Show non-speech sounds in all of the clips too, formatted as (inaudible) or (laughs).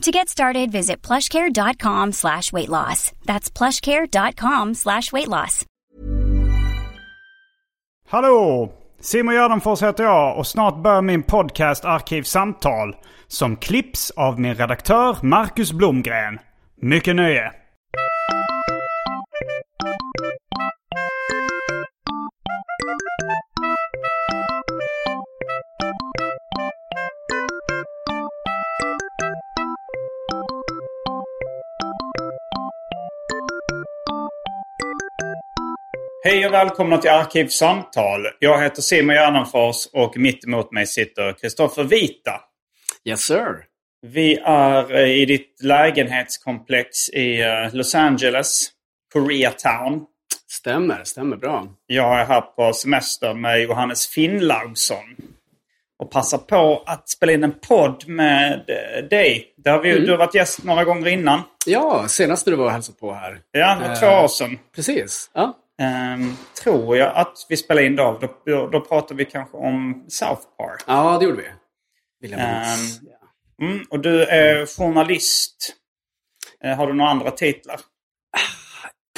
To get started, visit plushcare.com slash weight loss. That's plushcare.com slash weight loss. Hallå! Simon Gärdenfors heter jag och snart börjar min podcast Arkivsamtal. Som klipps av min redaktör Marcus Blomgren. Mycket nöje! Hej och välkomna till Arkivsamtal. Jag heter Simon Gärdenfors och mitt emot mig sitter Kristoffer Vita. Yes sir. Vi är eh, i ditt lägenhetskomplex i eh, Los Angeles, Koreatown. Stämmer, stämmer bra. Jag är här på semester med Johannes Finnlaugsson. Och passar på att spela in en podd med eh, dig. Där har vi, Mm. Du har varit gäst några gånger innan. Ja, senast du var och hälsade på här. Ja, det var två år sedan. Precis. Ja. Ehm, tror jag att vi spelade in då. Då, då, då pratade vi kanske om South Park. ja, det gjorde vi. Vill jag minnas. Mm, och du är journalist. Eh, har du några andra titlar?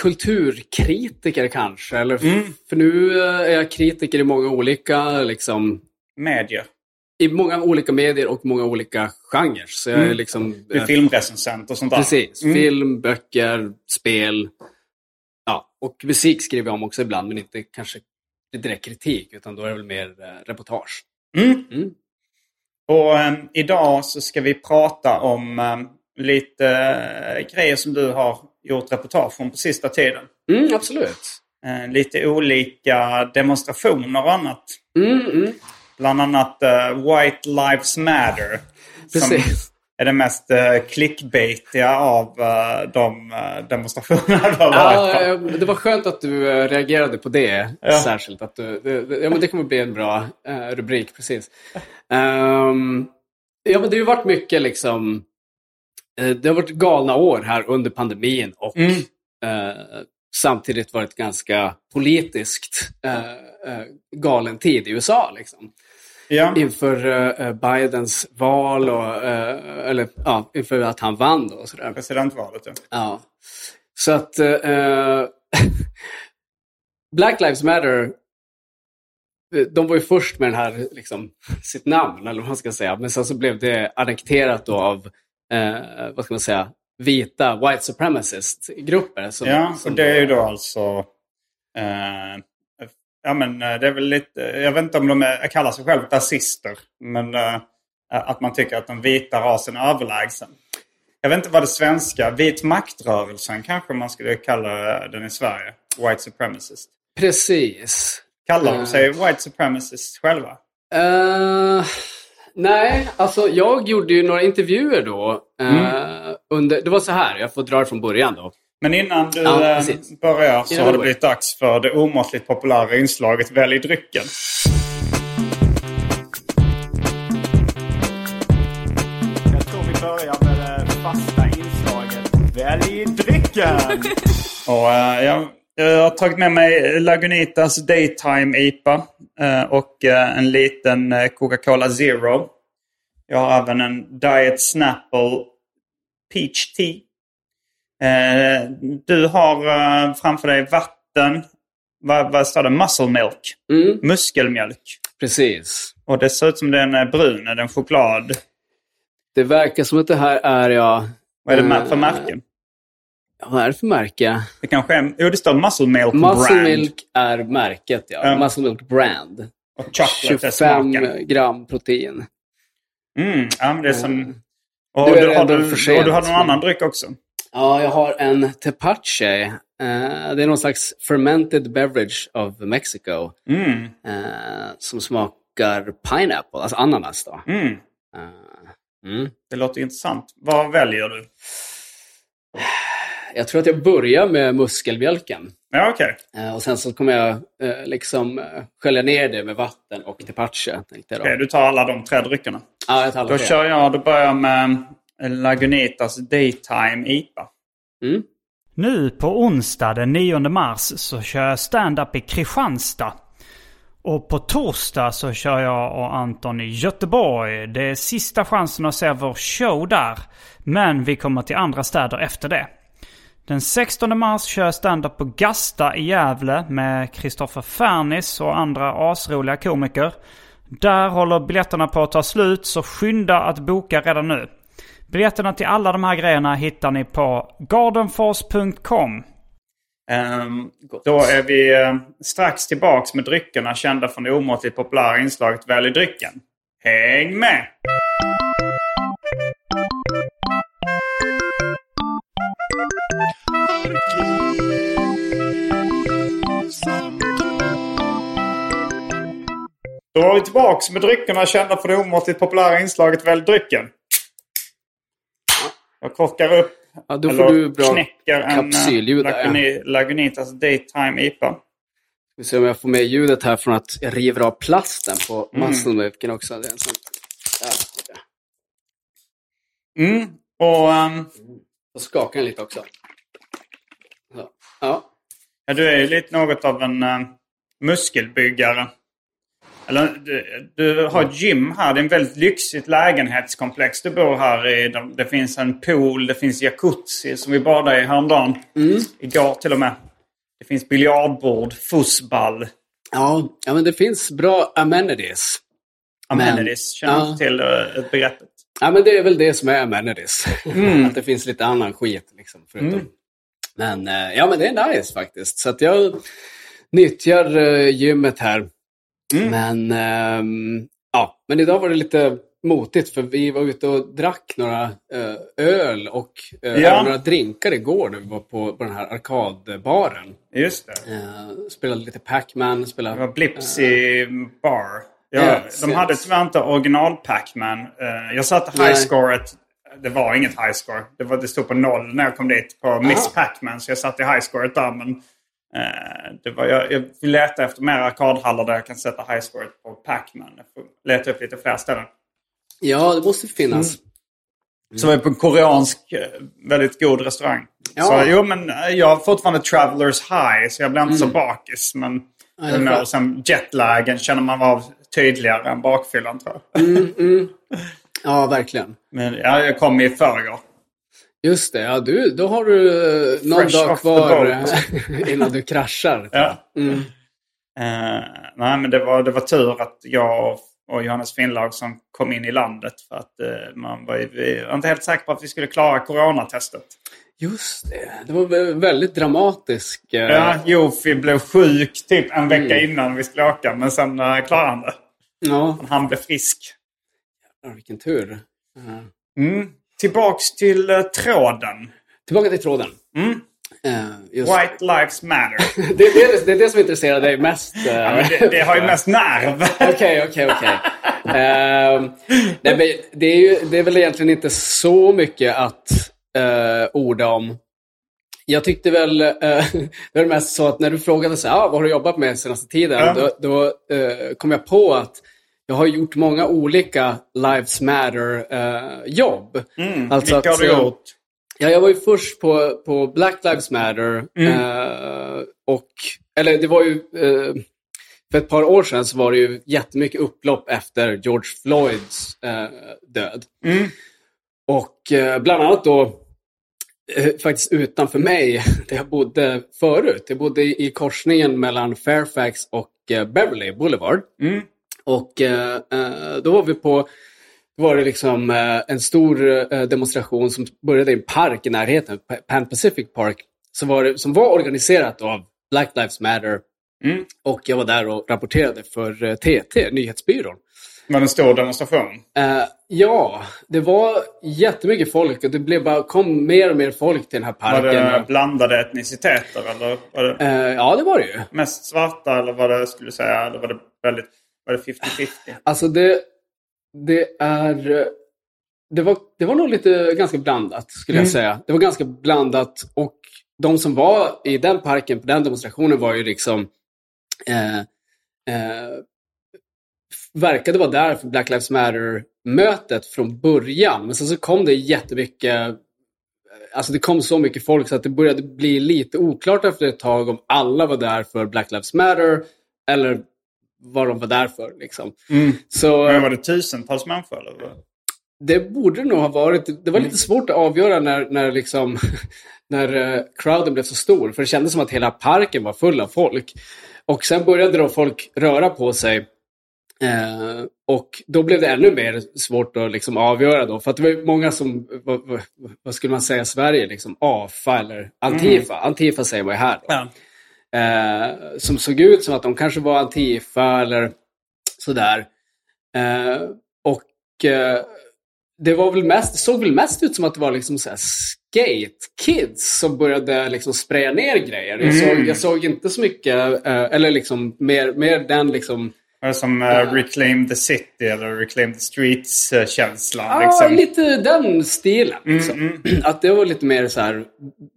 Kulturkritiker kanske. Eller Mm. För nu eh, är jag kritiker i många olika, liksom, Medier. i många olika medier och många olika genrer. Så jag är Mm. liksom... Du är eh, filmrecensent och sånt där. Precis. Mm. Film, böcker, spel. Ja, och musik skriver jag om också ibland, men inte kanske direkt kritik, utan då är det väl mer eh, reportage. Mm. Mm. Och ehm, idag så ska vi prata om ehm, lite eh, grejer som du har gjort reportage om på sista tiden. Mm, absolut. Eh, lite olika demonstrationer och annat. Mm, mm. Bland annat eh, White Lives Matter. Precis. Är det mest uh, clickbaitiga av eh, de uh, demonstrationerna du har Ja, varit på. eh, det var skönt att du eh, reagerade på det Ja. särskilt. Att du, det, det- ja, men det kommer bli en bra eh, rubrik, precis. Ehm, ja, men det har varit mycket liksom... eh, det har varit galna år här under pandemin och Mm. eh, samtidigt varit ganska politiskt eh, eh, galen tid i USA. Liksom. Ja. Inför eh, Bidens val och, eh, eller ja, inför att han vann då och sådär. Presidentvalet. Ja. Ja. Så att eh, Black Lives Matter, de var ju först med den här, liksom, sitt namn, eller vad man ska säga. Men sen så blev det annekterat då av, vad ska man säga, vita white supremacist-grupper. Som, ja, som och det är ju då alltså... eh, ja, men eh, det är väl lite... Jag vet inte om de är, kallar sig själva rasister. Men eh, att man tycker att den vita rasen är överlägsen. Jag vet inte vad det svenska... Vit maktrörelsen kanske man skulle kalla den i Sverige. White supremacist. Precis. Kallar de Eh. sig white supremacist själva? Eh, nej, alltså jag gjorde ju några intervjuer då. eh, under, det var så här, jag får dra det från början då. Men innan du Ja, eh, börjar så har det blivit dags för det omåttligt populära inslaget Välj drycken. Jag tror vi börjar med det fasta inslaget Välj drycken! (laughs) och, eh, jag, jag har tagit med mig Lagunitas Daytime IPA eh, och eh, en liten Coca-Cola Zero. Jag har även en Diet Snapple Peach Tea. Eh, du har eh, framför dig vatten. Vad, vad står det? Muscle milk. Mm, Muskelmjölk. precis. Och det ser ut som den är brun. Är den choklad? Det verkar som att det här är, ja... Vad är det eh, för märken? Vad är det för märke? Det kanske är... Jo, det står Muscle Milk Muscle Brand. Milk är märket, ja. Ja. Muscle Milk Brand. Och chocolate är 25 smaken. gram protein. Mm, ja, men det är som... Och Du har, du, och du har någon annan dryck också? Ja, jag har en tepache. Eh, det är någon slags fermented beverage of Mexico. Mm, eh, som smakar pineapple, alltså ananas då. mm. Eh, mm. Det låter intressant. Vad väljer du? Jag tror att jag börjar med muskelmjölken. Ja. Eh, och sen så kommer jag liksom skölja ner det med vatten och tepache. Okej, du tar alla de tre dryckerna. Ja, jag tar alla Då tre. kör jag, då börjar jag med Lagunitas Daytime IPA. Mm. Nu på onsdag den 9 mars så kör jag stand-up i Kristianstad. Och på torsdag så kör jag och Anton i Göteborg. Det är sista chansen att se vår show där. Men vi kommer till andra städer efter det. Den 16 mars kör jag stand-up på Gasta i Gävle med Kristoffer Fernis och andra asroliga komiker. Där håller biljetterna på att ta slut så skynda att boka redan nu. Biljetterna till alla de här grejerna hittar ni på gardenfors.com. Um, ehm, då är vi ehm, strax tillbaks med dryckerna kända från det omåttligt populära inslaget Välj drycken. Häng med! Då var vi tillbaks med dryckerna kända från det omåttligt populära inslaget Välj drycken. Jag korkar upp Ja, då eller får du bra knäcker en eh. Laguni- Lagunitas Daytime IPA. Vi ser om jag får med ljudet här från att jag river av plasten på Mm. också. Det är en sån... Mm. Och ehm, Då skakar den lite också. Så. Ja. ja, du är ju lite något av en eh, muskelbyggare. Eller du, du har ett gym här. Det är en väldigt lyxigt lägenhetskomplex du bor här i. De- Det finns en pool, det finns jacuzzi som vi badade i häromdagen. Igår till och med. Det finns biljardbord, fussball, Ja, ja, men det finns bra amenities. amenities. Känner ja. till uh, begreppet. Ja, men det är väl det som är amenities. Mm. (laughs) att det finns lite annan skit. Liksom, förutom. Men eh, ja, men det är nice faktiskt. Så att jag nyttjar eh, gymmet här. Mm. Men, ehm, ja, men idag var det lite motigt för vi var ute och drack några eh, öl och eh, Ja. några drinkar igår när vi var på, på den här arkadbaren. Just det. Eh, spelade lite Pac-Man, spelade... Det var Blipsy Bar. Ja, Yes, de hade yes. tyvärr inte original Pac-Man. Jag satte Nej. highscoret. Det var inget highscore. Det, var, det stod på noll när jag kom dit på Miss Pac-Man. Så jag satte highscoret där. Men det var, jag, jag vill leta efter mer arkadhallar där jag kan sätta highscoret på Pac-Man. Jag får leta upp lite fler ställen. Ja, det måste finnas. Så var jag på en koreansk eh, väldigt god restaurang. Ja. Så jo, men eh, jag har fortfarande travelers high. Så jag blir inte så bakis. Men Mm. Ja, är och sen jetlagen känner man av tydligare än bakfyllan tror jag. Mm, (laughs) Ja, verkligen. Men ja, jag kom i förrgår. Just det, ja, du, då har du eh, någon Fresh dag kvar eh, (laughs) innan du kraschar. Ja. Mm. Eh, nej, men det var, det var tur att jag och, Johannes Finnlag som kom in i landet. För att eh, man var, vi var inte helt säker på att vi skulle klara coronatestet. Just det, det var vä- väldigt dramatisk. eh, Ja, Jofi blev sjuk typ en vecka innan vi skulle åka. Men sen uh, klarade han det. ja, Han blev frisk. ja, vilken tur. Mm. Tillbaks till eh, tråden. Tillbaka till tråden. Mm. Eh, just. White Lives Matter. (laughs) Det, är det, det är det som intresserar dig mest. eh. Ja, men det, det har ju mest nerv. (laughs) Okej, okej, okej. Ehm, Det är ju det är väl egentligen inte så mycket att uh, orda om. Jag tyckte väl, eh, (laughs) det var mest så att när du frågade så här, ah, vad har du jobbat med senaste tiden? Ja. Då, då eh, kom jag på att jag har gjort många olika Lives Matter-jobb. Mm. Vilka har du gjort? Ja, jag var ju först på, på Black Lives Matter. Mm. eh, och, eller det var ju, eh, för ett par år sedan så var det ju jättemycket upplopp efter George Floyds eh, död. Mm. Och eh, bland annat då eh, faktiskt utanför mig, (laughs) där jag bodde förut. Jag bodde i, korsningen mellan Fairfax och eh, Beverly Boulevard. Mm. Och eh, eh, då var vi på var det liksom eh, en stor demonstration som började i en park i närheten, Pan Pacific Park, som var, som var organiserat av Black Lives Matter. Mm. Och jag var där och rapporterade för TT, nyhetsbyrån. Var det en stor demonstration? Eh, ja, det var jättemycket folk och det blev bara, kom mer och mer folk till den här Var parken. det blandade etniciteter eller var det Eh, ja, det var det ju. mest svarta eller var det, skulle säga, eller var det väldigt, var det 50-50? Alltså det, det är... Det var, det var nog lite ganska blandat, skulle jag säga. Det var ganska blandat och de som var i den parken på den demonstrationen var ju liksom... Eh, eh, verkade vara där för Black Lives Matter-mötet från början. Men sen så kom det jättemycket... Alltså det kom så mycket folk så att det började bli lite oklart efter ett tag om alla var där för Black Lives Matter eller vad de var där för. Liksom. Så, Men var det tusentals människor? Eller? det borde nog ha varit. Det var lite svårt att avgöra när, när, liksom, (laughs) när uh, crowden blev så stor. För det kändes som att hela parken var full av folk. Och sen började då folk röra på sig. Eh, och då blev det ännu mer svårt att liksom avgöra då. För att det var många som, vad, vad, skulle man säga i Sverige, liksom AFA eller Antifa. Antifa säger man ju här. Då. Eh, som såg ut som att de kanske var Antifa eller sådär. Eh, och eh, det var väl mest, såg väl mest ut som att det var liksom så här skate kids som började liksom spraya ner grejer. Jag, såg, jag såg inte så mycket, eh, eller liksom mer, mer den liksom som uh, Reclaim the City eller Reclaim the Streets-känslan? Ja, liksom? lite den stilen. Liksom. Att det var lite mer så här,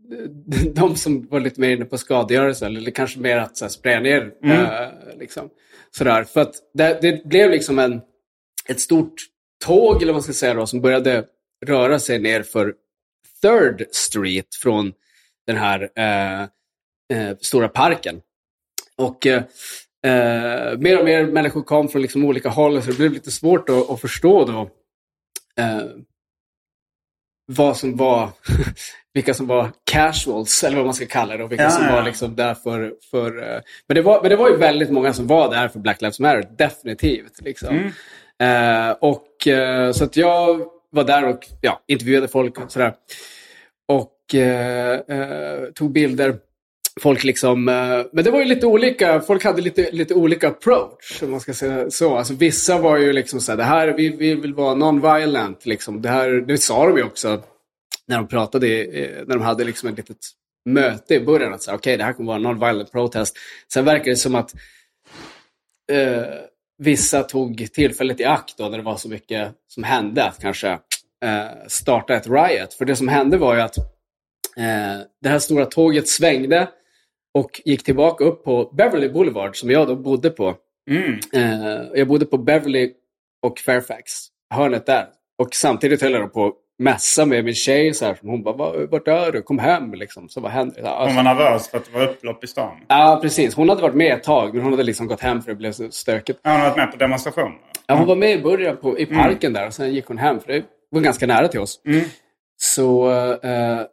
(laughs) de som var lite mer inne på skadegörelse, eller kanske mer att så här, spraya ner. eh, liksom. Sådär. För att det, det blev liksom en, ett stort tåg, eller vad man ska säga då, som började röra sig ner för Third Street från den här eh, eh, stora parken. Och eh, eh, mer och mer människor kom från liksom olika håll, så det blev lite svårt att, att förstå då eh, vad som var, (laughs) vilka som var casuals, eller vad man ska kalla det, och vilka Ja, som ja. var liksom där för... för eh, men, det var, men det var ju väldigt många som var där för Black Lives Matter, definitivt. Liksom. Eh, och eh, Så att jag var där och ja, intervjuade folk och sådär. Och eh, eh, tog bilder. Folk liksom, eh, men det var ju lite olika, folk hade lite, lite olika approach, om man ska säga så. Alltså, vissa var ju liksom så här, det här, vi, vi vill vara non-violent, liksom. det, här, det sa de ju också när de pratade, när de hade liksom ett litet möte i början. Att säga, okej, det här kommer vara en non-violent protest. Sen verkar det som att eh, vissa tog tillfället i akt då, när det var så mycket som hände, att kanske eh, starta ett riot. För det som hände var ju att eh, det här stora tåget svängde och gick tillbaka upp på Beverly Boulevard, som jag då bodde på. Eh, jag bodde på Beverly och Fairfax, hörnet där. Och samtidigt höll jag på mässa med min tjej. Så här, hon bara, "Va- vart är du? Kom hem liksom. Så vad händer? Så här, Hon var nervös för att det var upplopp i stan. Ja, precis. Hon hade varit med ett tag, men hon hade liksom gått hem för det blev så stökigt. Ja, hon har varit med på demonstrationer. Ja, hon var med i början på, i parken där och sen gick hon hem, för det var ganska nära till oss. Så, eh, eh,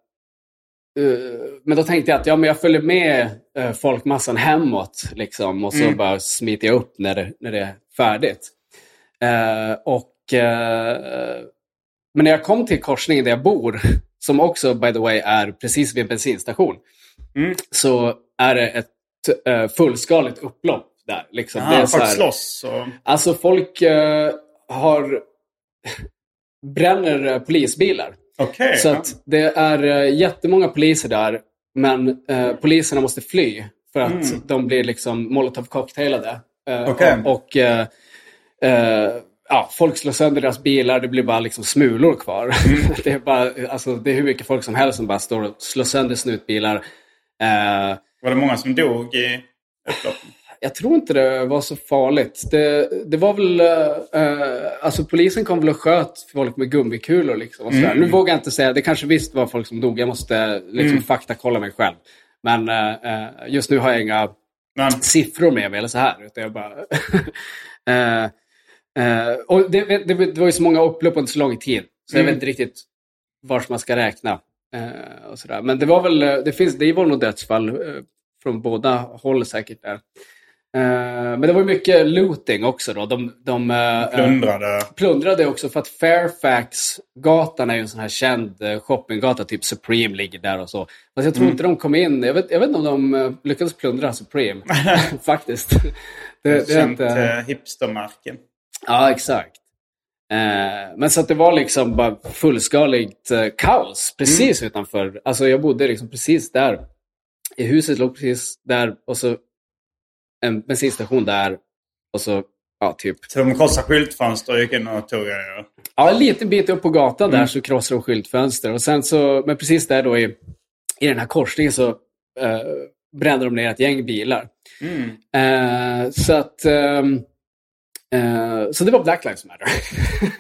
men då tänkte jag att ja, men jag följer med eh, folkmassan hemåt, liksom, och så bara smiter jag upp när det, när det är färdigt. Eh, och, eh, men när jag kom till korsningen där jag bor, som också by the way är precis vid en bensinstation, så är det ett eh, fullskaligt upplopp där. Liksom. det är så folk här- slåss. Och... Alltså folk eh, har bränner eh, polisbilar. Okej. Så att det är eh, jättemånga poliser där, men poliserna måste fly för att de blir liksom molotov cocktailade. Eh, Okej. Och, och eh, ja, folk slår sönder deras bilar, det blir bara liksom smulor kvar. (laughs) det, är bara, alltså, det är hur mycket folk som helst som bara står och slår sönder snutbilar. Eh, Var det många som dog i upploppen? jag tror inte det var så farligt. Det, det var väl... eh, alltså polisen kom väl och sköt folk med gummikulor. Liksom, och sådär. Nu vågar jag inte säga. Det kanske visst var folk som dog. Jag måste liksom, faktakolla mig själv. Men eh, eh, just nu har jag inga Men, siffror med mig. Eller så här. Utan jag bara... (laughs) Eh, eh, och det, det, det var ju så många upplopp under så lång tid. Så jag vet inte riktigt vart man ska räkna. Eh, och sådär. Men det var väl... Det, finns, det var nog dödsfall eh, från båda håll säkert där. Eh, men det var mycket looting också då. De, de eh, Plundrade. plundrade också för att Fairfax-gatan är ju en sån här känd eh, shoppinggata, typ Supreme ligger där och så. Fast jag tror inte de kom in, jag vet, jag vet inte om de eh, lyckades plundra Supreme, (laughs) (laughs) faktiskt. Det, det är Känt inte... eh. Ja, exakt. Eh, men så att det var liksom bara fullskaligt eh, kaos precis utanför. Alltså jag bodde liksom precis där. I huset låg precis där och så en bensinstation där. Och så, ja typ. Så de krossade skyltfönster och gick in och tog grejer. Ja, en liten bit upp på gatan där så krossade de skyltfönster. Och sen så, men precis där då i, i den här korsningen så eh, brände de ner ett gäng bilar. Eh, så att... ehm, eh, så det var Black Lives Matter.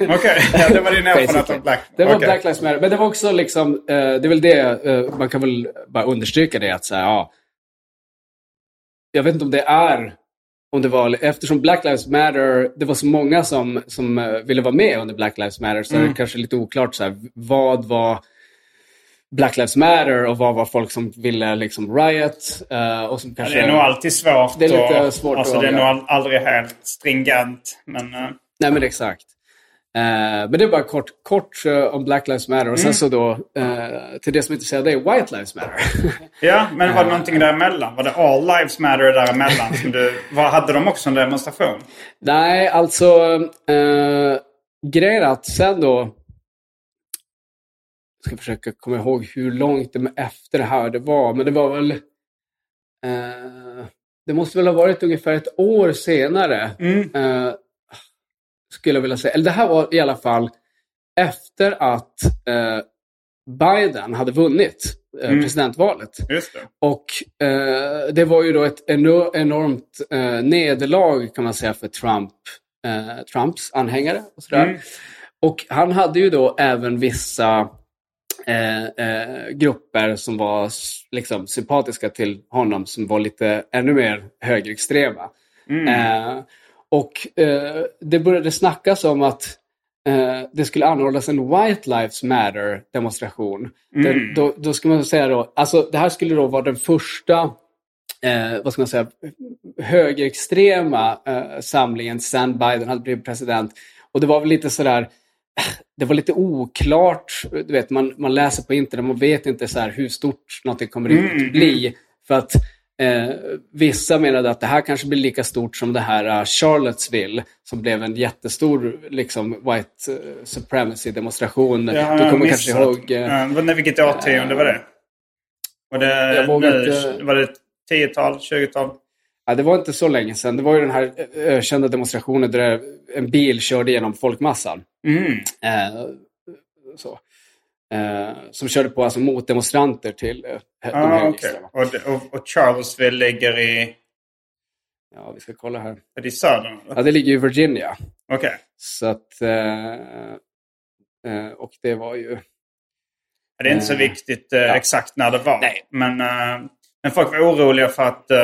(laughs) Okej, ja, det var din erfarenhet av Black. Det var Okej. Black Lives Matter. Men det var också liksom, eh, det är väl det, eh, man kan väl bara understryka det att så här, ja. Jag vet inte om det är, om det var, eftersom Black Lives Matter, det var så många som, som ville vara med under Black Lives Matter, så är det kanske lite oklart så här, vad var Black Lives Matter och vad var folk som ville liksom riot. eh, och som kanske, Det är nog alltid svårt. Det är lite och, svårt alltså, att Det är nog aldrig helt stringent. Men eh, Nej, men exakt. Eh, men det är bara kort, kort om Black Lives Matter. Och sen så då, till det som är intresserad dig, White Lives Matter. (laughs) ja, men var det någonting däremellan? Var det All Lives Matter däremellan? Som du, vad, hade de också en demonstration? Nej, alltså eh, grejen att sen då, ska försöka komma ihåg hur långt det efter det här det var, men det var väl, eh, det måste väl ha varit ungefär ett år senare, eh, skulle jag vilja säga. Eller det här var i alla fall efter att eh, Biden hade vunnit eh, presidentvalet. Just det. Och eh, det var ju då ett eno- enormt eh, nederlag kan man säga för Trump, Trumps anhängare. Och, sådär. och han hade ju då även vissa eh, eh, grupper som var liksom, sympatiska till honom som var lite ännu mer högerextrema. Eh, och eh, det började snackas om att eh, det skulle anordnas en White Lives Matter demonstration. Den, då, då skulle man säga då, alltså det här skulle då vara den första eh, vad ska man säga, högerextrema eh, samlingen sedan Biden hade blivit president. Och det var väl lite sådär, det var lite oklart, du vet, man, man läser på internet, man vet inte så hur stort någonting kommer att bli. För att eh, vissa menade att det här kanske blir lika stort som det här uh, Charlottesville, som blev en jättestor liksom, white uh, supremacy-demonstration. Jag du kommer kanske ihåg... eh, Ja, vilket årtionde var det? Var det, Jag vågar inte- var det 10-tal, 20-tal? Ja, det var inte så länge sedan. Det var ju den här ökända demonstrationen där en bil körde genom folkmassan. Mm. Eh, så. Eh, som körde på alltså motdemonstranter till eh, de Ah, okej. högerextrema. och, och, och Charlesville ligger i, Ja, vi ska kolla här. är det i södern? Ja, det ligger i Virginia. Okej. Så att... Eh, eh, och det var ju... Det är inte så Eh, viktigt eh, ja. exakt när det var. Nej. Men, men folk var oroliga för att, eh,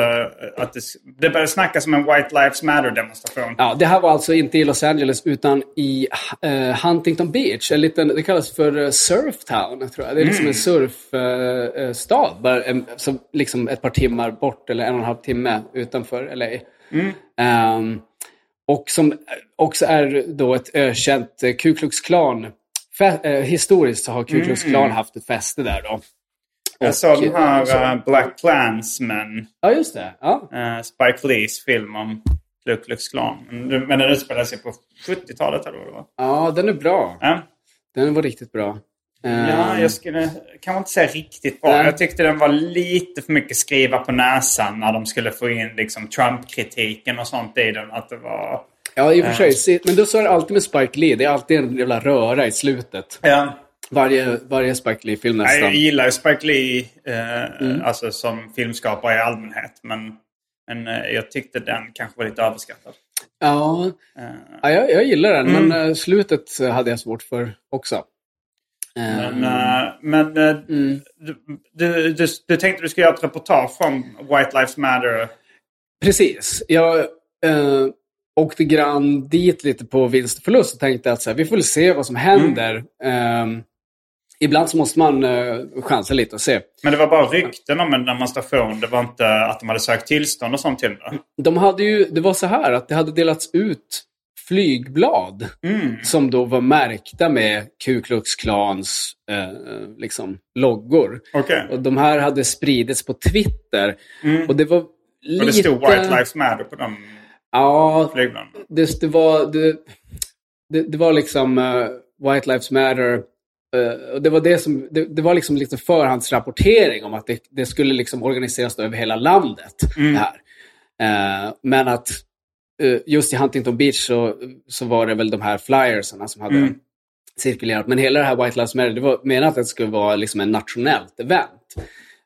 att det, det började snackas om en White Lives Matter-demonstration. Ja, det här var alltså inte i Los Angeles utan i eh, Huntington Beach. En liten, det kallas för uh, Surftown, tror jag. Det är liksom en surfstad. bara en, som liksom ett par timmar bort, eller en och en halv timme utanför LA. Ehm, och som också är då ett ökänt eh, Ku Klux Klan. Fe- eh, historiskt så har Ku Klux Klan haft ett fäste där då. Jag såg den här så- eh, Black Klansman, Ja, just det. Ja. uh, Spike Lees film om Ku Klux Klan. Men, den utspelar sig på 70-talet eller vad det var. ja, den är bra. Ja. Den var riktigt bra. Ja, Ehm, jag skulle kanske inte säga riktigt bra. Nej. Jag tyckte den var lite för mycket skriva på näsan när de skulle få in liksom Trump-kritiken och sånt i den. Att det var... Ja, i och för sig. Men då så är det alltid med Spike Lee. Det är alltid en jävla röra i slutet. Ja, Varje, varje Spike Lee-film nästan. jag gillar ju Spike Lee eh, Mm. alltså som filmskapare i allmänhet. Men, men eh, jag tyckte den kanske var lite överskattad. Ja, Eh, ja jag, jag gillar den. Mm. Men eh, slutet eh, hade jag svårt för också. men Ehm, eh, men mm. du, du, du, du tänkte du skulle göra ett reportage om White Lives Matter. Precis. Jag åkte grann dit lite på vinst och förlust och tänkte att så här, vi får väl se vad som händer. Ehm, ibland så måste man uh, chansa lite och se. Men det var bara rykten om en demonstration. Det var inte att de hade sökt tillstånd och sånt till det? De hade ju, det var så här att det hade delats ut flygblad Mm. som då var märkta med Ku Klux Klans eh, liksom, loggor. Okej. Och de här hade spridits på Twitter. Och det var lite... Mm. Och det stod White Lives Matter på de Ja, flygplanen? det, det, var, det, det, det var liksom eh, White Lives Matter. Eh, och det var det som, det, det var liksom lite förhandsrapportering om att det, det skulle liksom organiseras över hela landet. Det här. Eh, men att eh, just i Huntington Beach så, så var det väl de här flyerserna som hade Mm. cirkulerat. Men hela det här White Lives Matter, det var menat att det skulle vara liksom en nationellt event.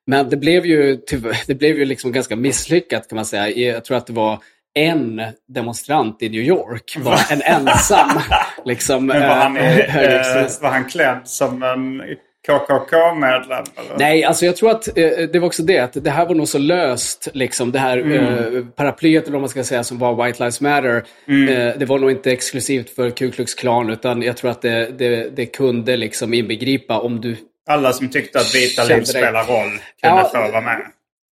Men det blev ju, det blev ju liksom ganska misslyckat kan man säga. Jag tror att det var en demonstrant i New York, var en ensam (laughs) liksom, Men var han, (laughs) eh, eh, högerextremist. var han klädd som en KKK-medlem? Nej, alltså jag tror att eh, det var också det. Att det här var nog så löst, liksom det här Mm. eh, paraplyet eller vad man ska säga som var White Lives Matter. Mm. Eh, det var nog inte exklusivt för Ku Klux Klan utan jag tror att det, det, det kunde liksom inbegripa om du... Alla som tyckte att vita liv spelar roll kunde Ja, få vara med.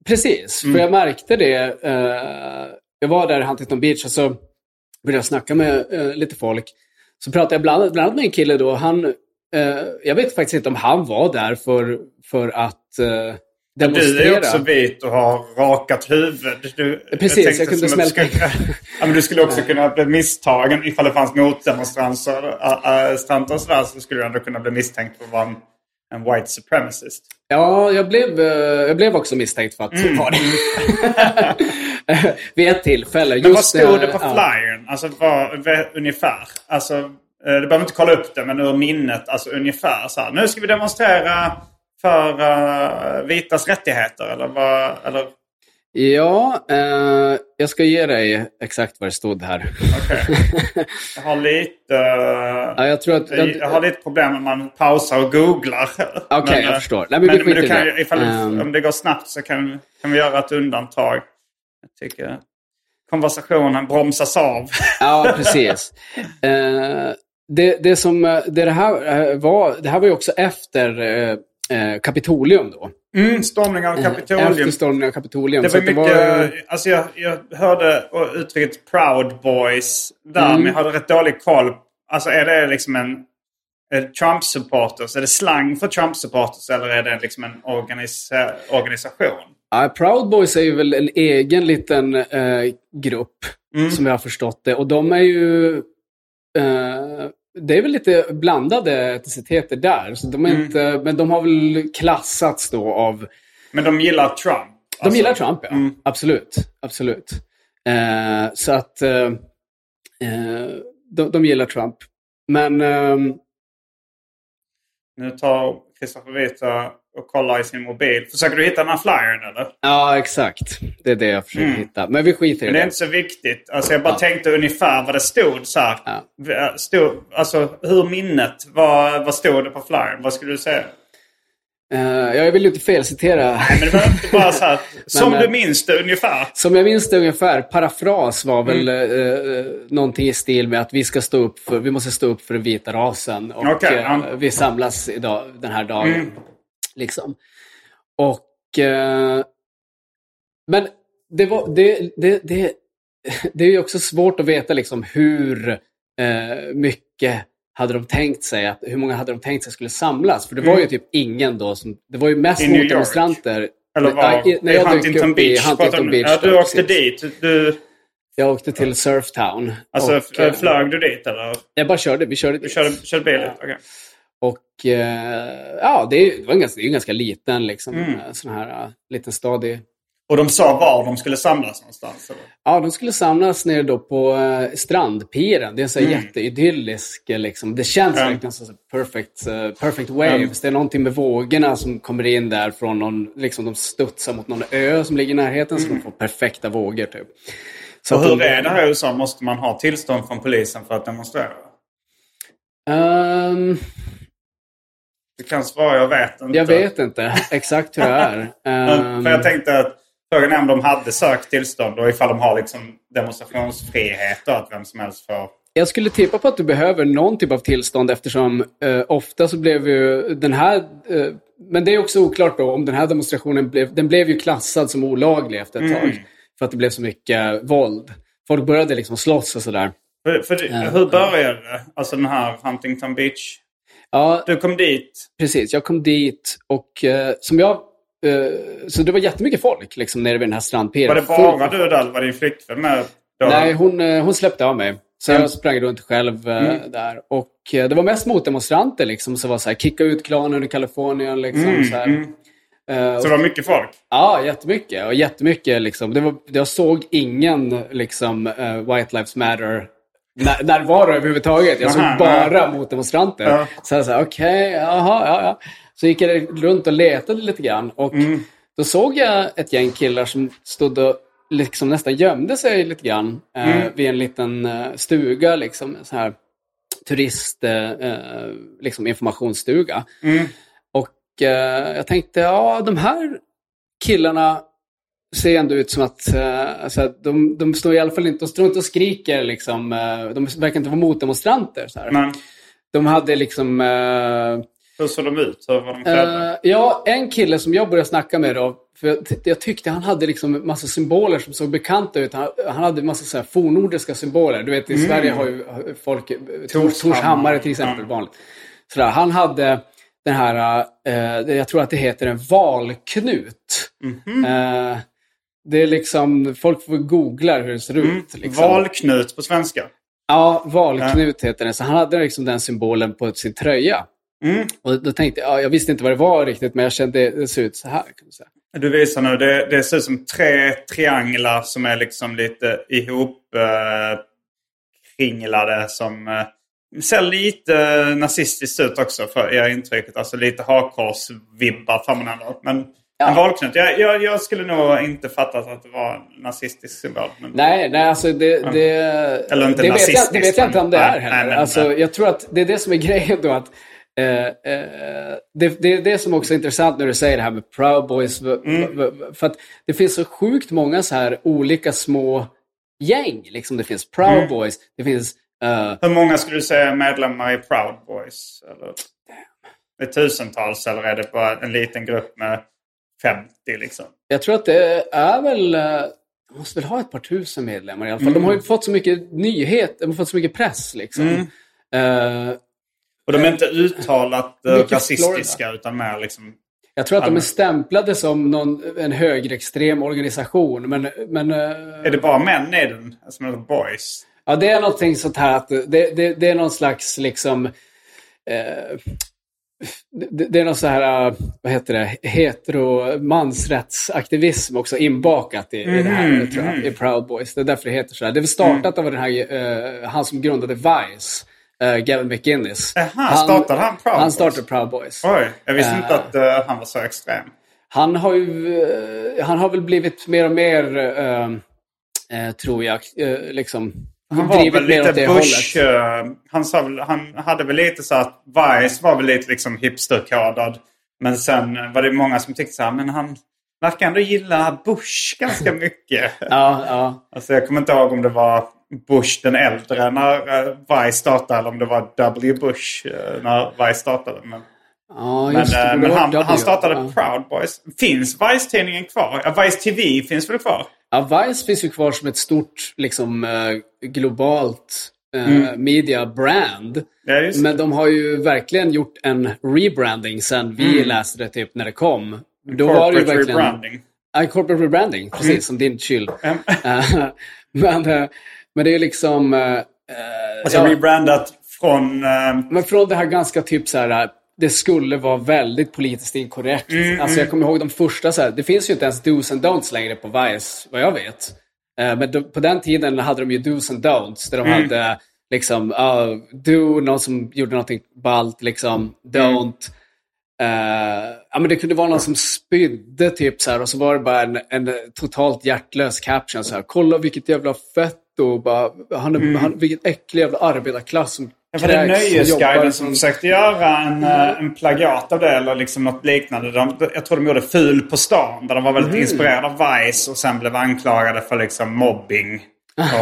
Precis, Mm. för jag märkte det. Jag var där i Huntington Beach och så började jag snacka med eh, lite folk. Så pratade jag bland, bland annat med en kille då. Han, eh, jag vet faktiskt inte om han var där för, för att eh, Du demonstrera. är ju också vit och har rakat huvud. Du, Precis, tänkte jag kunde du smälta. Skulle, (laughs) ja, men du skulle också kunna bli misstagen ifall det fanns motdemonstranter äh, äh, och sådär. Så skulle du ändå kunna bli misstänkt för att vara en, en white supremacist. Ja, jag blev, eh, jag blev också misstänkt för att Mm. vara det. (laughs) Vid ett tillfälle. Men vad stod det när- på ja. flyern? Alltså vad, vad, ungefär? Alltså, eh, du behöver inte kolla upp det, men ur minnet. Alltså ungefär så här. Nu ska vi demonstrera för uh, vitas rättigheter. Eller vad? Eller, Ja, eh, jag ska ge dig exakt vad det stod här. okej. (laughs) Jag har lite... eh, ja, jag tror att... Jag, jag har lite problem när man pausar och googlar. (laughs) Okej, jag eh, förstår. Nej, men men, men du kan, det. ifall, Ehm. om det går snabbt så kan, kan vi göra ett undantag. Jag tycker konversationen bromsas av. (laughs) Ja, precis. Eh, det, det som det, det här eh, var, det här var ju också efter eh, eh, Kapitolium då. Mm, stormning av Efter Kapitolium. stormningen av Kapitolium. Det var mycket, alltså jag, jag hörde uttrycket Proud Boys där, Mm. men jag hade rätt dålig koll. Alltså är det liksom en det Trump-supporters? Är det slang för Trump-supporters eller är det liksom en organisa organisation? Ja, Proud Boys är ju väl en egen liten eh, grupp, Mm. som jag har förstått det. Och de är ju... Eh, det är väl lite blandade etniciteter där. Så de är Mm. inte, men de har väl klassats då av... Men de gillar Trump? De alltså. gillar Trump, ja. Mm. Absolut. Absolut. Eh, så att eh, eh, de, de gillar Trump. Men ehm, Nu tar Kristoffer Vita och kollar i sin mobil. Försöker du hitta den här flyern eller? ja, exakt. Det är det jag försöker Mm. hitta. Men vi skiter i Men det är det. inte så viktigt. Alltså jag bara tänkte ungefär vad det stod så här. Ja. Stod, alltså hur minnet, vad, vad stod det på flyern? Vad skulle du säga? Eh, jag vill ju inte felcitera. Men det var inte bara så här, (laughs) som eh, du minns det ungefär. Som jag minns det ungefär, parafras var väl Mm. eh, någonting i stil med att vi ska stå upp för, vi måste stå upp för den vita rasen. Och eh, ja. Mm. vi samlas idag, den här dagen. Liksom. Och... Eh, men det var... Det, det, det, (laughs) det är ju också svårt att veta liksom hur eh, mycket hade de tänkt sig, att, hur många hade de tänkt sig skulle samlas? För det var ju typ ingen då som... Det var ju mest Mm. Motdemonstranter. Eller var, i- när jag dök Huntington upp i Beach? Huntington du- Beach. Ja, du åkte precis. dit. Du, Jag åkte till Surftown. alltså och, f- eh, flög du dit eller? Jag bara körde. Vi körde Du dit. körde, körde bil? Ja. Okej. Och eh, ja, det är, det var en ganska, det är en ganska liten liksom, Mm. eh, sån här uh, liten stad. i- Och de sa var de skulle samlas någonstans? Eller? Ja, de skulle samlas nere då på uh, strandpiren. Det är en sån här jätteidyllisk, eh, liksom. det känns Mm. verkligen som perfect, eh, perfect waves. Det är någonting med vågorna som kommer in där från någon, liksom de studsar mot någon ö som ligger i närheten så de får perfekta vågor typ. Så Och hur de- är det här i USA? Måste man ha tillstånd från polisen för att demonstrera? Ehm, Du kan svara, jag vet inte. jag vet inte exakt hur det är. (laughs) Ehm, för jag tänkte att frågan är om de hade sökt tillstånd och ifall de har liksom demonstrationsfrihet och att vem som helst får Jag skulle tippa på att du behöver någon typ av tillstånd eftersom eh, ofta så blev ju den här... Eh, men det är också oklart då om den här demonstrationen blev... Den blev ju klassad som olaglig efter ett tag. För att det blev så mycket våld. Folk började liksom slåss och sådär. För, för, det- hur började det? Alltså den här Huntington Beach. Ja, Du kom dit. precis. Jag kom dit och eh, som jag... Eh, så det var jättemycket folk liksom nere vid den här strandpiren. Var det bara du där eller var din flickvän med? Då? Nej, hon, eh, hon släppte av mig. Så Mm. jag sprang runt själv eh, där. Och eh, det var mest motdemonstranter liksom. som var så här, kicka ut klanen i Kalifornien. Liksom, Mm, så här. mm. Eh, Så det var mycket folk? Ja, jättemycket. Och jättemycket liksom. Det var, jag såg ingen liksom eh, White Lives Matter när- närvaro överhuvudtaget. Jag såg bara motdemonstranter. Ja. Så jag sa, okej, jaha, ja, ja. Så gick jag runt och letade lite grann. Och Mm. då såg jag ett gäng killar som stod och liksom nästan gömde sig lite grann eh, Mm. vid en liten eh, stuga, liksom sån här turist, eh, eh, liksom informationsstuga. Mm. Och eh, jag tänkte, ja de här killarna ser ändå ut som att, eh, alltså, de, de står i alla fall inte, de står inte och skriker liksom, eh, de verkar inte vara motdemonstranter. Så här. Men De hade liksom, eh, hur såg de ut? Hur var de klädda? eh, ja en kille som jag började snacka med då, för jag, jag tyckte han hade liksom massa symboler som såg bekanta ut. Han, han hade massa så här fornordiska symboler. Du vet i Sverige har ju folk, Tors, Torshammare till exempel, Ja. vanligt. Sådär, han hade den här, eh, jag tror att det heter en valknut. Mhm. Eh, det är liksom, folk får googla hur det ser ut. Liksom. Mm. Valknut på svenska? Ja, valknut heter det. Så han hade liksom den symbolen på sin tröja. Mm. Och då tänkte jag, ja, jag visste inte vad det var riktigt, men jag kände det ser ut så här. Du visar nu, det, det ser ut som tre trianglar som är liksom lite ihop eh, kringlade som eh, ser lite nazistiskt ut också för er intrycket. Alltså lite hakkors-vibbar får man ändå. Men Ja. en valknut. Jag, jag, jag skulle nog inte fattat att det var en nazistisk symbol. Men... Nej, nej, alltså det... det Eller inte det vet, jag, det vet jag inte om det är nej, heller. nej, alltså, jag tror att det är det som är (laughs) grejen då. att eh, eh, det, det är det som också är intressant när du säger det här med Proud Boys. Mm. För att det finns så sjukt många så här olika små gäng. Liksom det finns Proud Mm. Boys, det finns... eh, Hur många skulle du säga är medlemmar i Proud Boys? Eller, är det tusentals eller är det bara en liten grupp med 50 liksom? Jag tror att det är väl... eh, De måste väl ha ett par tusen medlemmar i alla fall. Mm. De har ju fått så mycket nyhet, de har fått så mycket press liksom. Eh, Och de är inte uttalat eh, Mycket rasistiska utan mer liksom... jag tror att de är stämplade som någon, en högerextrem organisation. Men, men eh, Är det bara män i den? Som heter Boys? ja, det är någonting sånt här att det, det, det är någon slags liksom... Eh, det, det är någon så här, eh, vad heter det, hetero mansrättsaktivism också inbakat i, i det här, Mhm, tror jag, mhm. i Proud Boys. Det är därför det heter så här. Det är startat av den här, eh, han som grundade Vice, eh, Gavin McInnes. Jaha, startade han Proud Han Boys? startade Proud Boys. Oj, jag visste inte Eh. att han var så extrem. Han har ju, han har väl blivit mer och mer, tror jag, liksom, Han var väl lite Bush... eh, han, sa han hade väl lite så att Vice var väl lite liksom hipsterkodad. Men sen var det många som tyckte så här, men han verkar ändå gilla Bush ganska (laughs) mycket. Ja, ja. Alltså jag kommer inte ihåg om det var Bush den äldre när Vice startade eller om det var W. Bush eh, när Vice startade. Men, ja men, just det. eh, Det men han, han startade ja. Proud Boys. Finns Vice-tidningen kvar? Ja, Vice TV finns väl kvar? Ja, Vice finns ju kvar som ett stort, liksom, eh, globalt eh, Mm. media brand. Ja. Men de har ju verkligen gjort en rebranding sen vi läste det typ när det kom. Då var det ju Mm. Verkligen... rebranding. Ja, corporate rebranding, precis som din. Mm. Eh, (laughs) men, eh, men det är liksom... eh, Alltså ja, rebrandat från... eh, Men från det här ganska typ så här, det skulle vara väldigt politiskt inkorrekt. Mm, alltså jag kommer ihåg de första så här, det finns ju inte ens dos and don'ts längre på Vice, vad jag vet. Eh, men de, på den tiden hade de ju dos and don'ts, där de Mm. hade liksom, uh, do, någon som gjorde någonting ballt, liksom, don't. Eh, ja, men det kunde vara någon som spydde typ så här och så var det bara en, en totalt hjärtlös caption så här. Kolla vilket jävla fett och bara, han är, han, vilket äcklig jävla arbetarklass som Mm. Ja, för det är Nöjesguiden som som- försökte göra en, eh, en plagiat av det eller liksom något liknande. De, jag tror de gjorde Ful på stan där de var väldigt Mm. inspirerade av Vice och sen blev anklagade för liksom mobbing.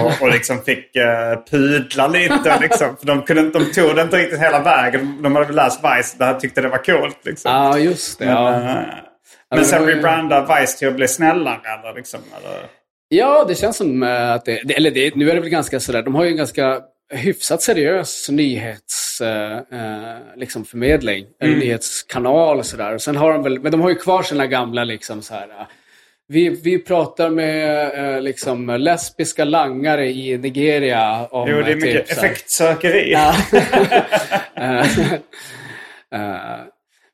Och, och liksom fick uh, pudla lite. Liksom, för de, kunde, de tog det inte riktigt hela vägen. De hade väl läst Vice och tyckte det var coolt. Liksom. Ja, just det. Men, Ja. uh, men sen rebrandade Vice till att bli snällare. Eller, liksom, eller? Ja, det känns som eh, att det, eller det, nu är det väl ganska sådär, de har ju en ganska hyfsat seriös nyhets, eh, eh, liksom förmedling, eller nyhetskanal och sådär. Och Sen har de väl, men de har ju kvar sina gamla liksom så här. Vi, vi pratar med eh, liksom lesbiska langare i Nigeria om Jo, det är eh, mycket typ, effektsökeri. Ja. (laughs) (laughs) Eh,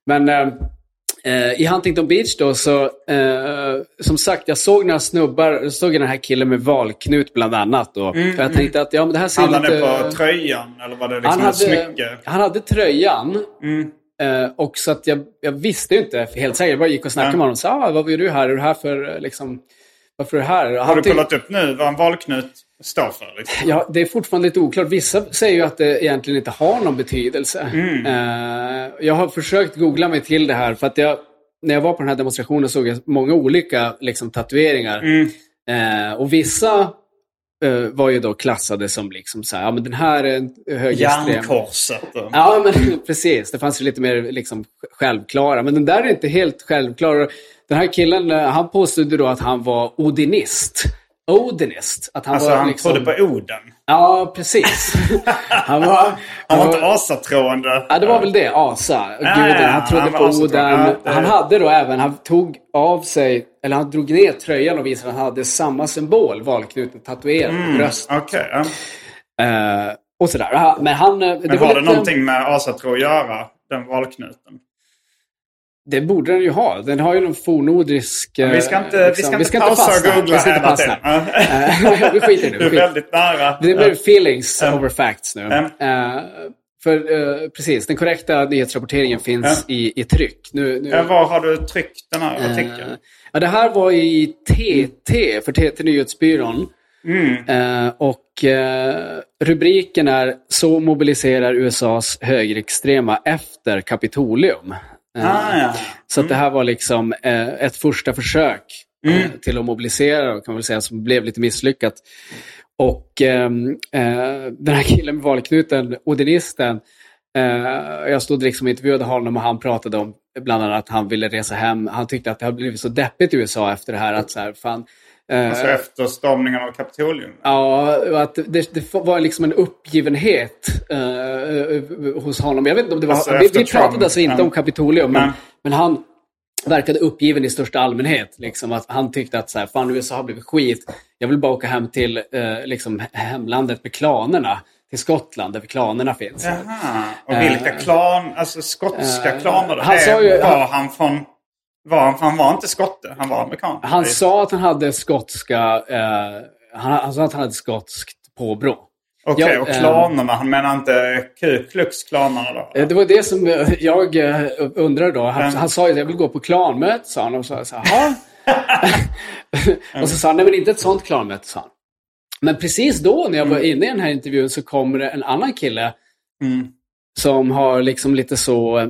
Men eh, i Huntington Beach då så, eh, som sagt, jag såg några snubbar, jag såg den här killen med valknut bland annat då. För jag tänkte att, ja men det här ser Handlade lite... det på tröjan? Eller var det liksom han, ett smycke? hade, han hade tröjan. Mm. Eh, och så att jag, jag visste inte helt säkert. Jag bara gick och snackade Ja. med honom sa, ah, vad gör du här? Är du här för, liksom, varför är du här? Har du kollat upp nu vad en valknut står för? Liksom? Ja, det är fortfarande lite oklart. Vissa säger ju att det egentligen inte har någon betydelse. Mm. Eh, jag har försökt googla mig till det här för att jag, när jag var på den här demonstrationen såg jag många olika liksom, tatueringar. Mm. Eh, och vissa eh, var ju då klassade som liksom så här, ja men den här är en högerextrem. Järnkorset. Ja, men (laughs) precis. Det fanns ju lite mer liksom, självklara. Men den där är inte helt självklar. Den här killen, eh, han påstod då att han var odinist. Odinist. Att han Alltså var han liksom... trodde på Oden. Ja, precis. (laughs) han var... Han var inte asatroende. Ja, det var väl det. Asa. Ja, Guden. ja, Han trodde han på. Ja, det- Han hade då även, han tog av sig, eller han drog ner tröjan och visade att han hade samma symbol, valknuten, tatuerad Mm. på bröstet. Okej. ja. Eh, och sådär. Men han... eh, Det Men var har det lite- någonting med asatro att göra? Den valknuten? Det borde den ju ha. Den har ju någon fornnordisk... eh, Vi ska inte, liksom- vi ska inte pausa fastna. och googla Vi ska inte hela tiden. Eh, (laughs) vi skiter det. Du Vi är skiter. väldigt nära. Det blir feelings Ja. over facts nu. Ja. Eh, för eh, precis, den korrekta nyhetsrapporteringen finns i, i tryck. Nu, nu, Ja, var har du tryckt den här artikeln? ja, det här var i TT, för TT Nyhetsbyrån. Mm. Och rubriken är Så mobiliserar USAs högerextrema efter Kapitolium. Eh, Ah, ja. så att det här var liksom eh, ett första försök eh, Mm. till att mobilisera, kan man väl säga, som blev lite misslyckat. Och ehm, eh, den här killen med valknuten, odinisten, eh, jag stod liksom och intervjuade honom och han pratade om bland annat att han ville resa hem. Han tyckte att det har blivit så deppigt i USA efter det här. att så här, fan, Alltså efter stormningen av Kapitolium? Ja, att det, det var liksom en uppgivenhet eh, hos honom. Jag vet inte om det var... Alltså vi, vi pratade Trump, alltså inte om Kapitolium, men, men han verkade uppgiven i största allmänhet. Liksom, att han tyckte att så här, fan USA har blivit skit. Jag vill bara åka hem till eh, liksom, hemlandet med klanerna. Till Skottland, där klanerna finns. Jaha. Och vilka klan, alltså skotska eh, klaner? han sa ju- var han- han från... Var, han var inte skotte, han var amerikan. Han sa att han hade skotska... Eh, han, han sa att han hade skotskt påbrå. Okej, Ja, och ehm, klanerna, han menar inte Ku Klux-klanerna då? Eh, Det var det som eh, jag eh, undrade då. Han, Mm. han sa ju att jag vill gå på klanmöte, sa han. Och så sa jag, (laughs) och så sa han, nej men inte ett sånt klanmöte, sa han. Men precis då, när jag var inne i den här intervjun, så kommer det en annan kille Mm. som har liksom lite så eh,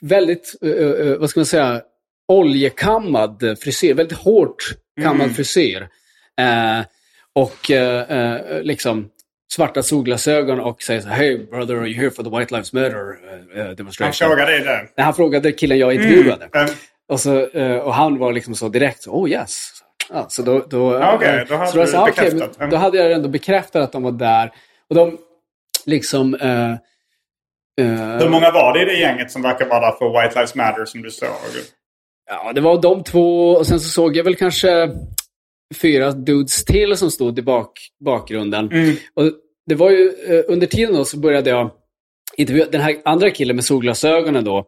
väldigt, eh, eh, vad ska man säga, oljekammad frisyr. Väldigt hårt kammad Mm. frisyr. Eh, och eh, eh, liksom svarta solglasögon och säger så Hey brother, are you here for the White Lives Matter eh, Han demonstration? frågade dig det? Nej, han frågade killen jag intervjuade. Mm. Och, så, eh, och han var liksom så direkt så, oh yes. Ja, så då, då, Ja, eh, då hade så då, okej, bekräftat. men då hade jag ändå bekräftat att de var där. Och de liksom... Eh, eh, Hur många var det i det gänget som verkar vara där för White Lives Matter som du såg? Ja, det var de två och sen så såg jag väl kanske fyra dudes till som stod i bak, bakgrunden. Mm. Och det var ju, eh, under tiden då så började jag intervjua den här andra killen med solglasögonen då.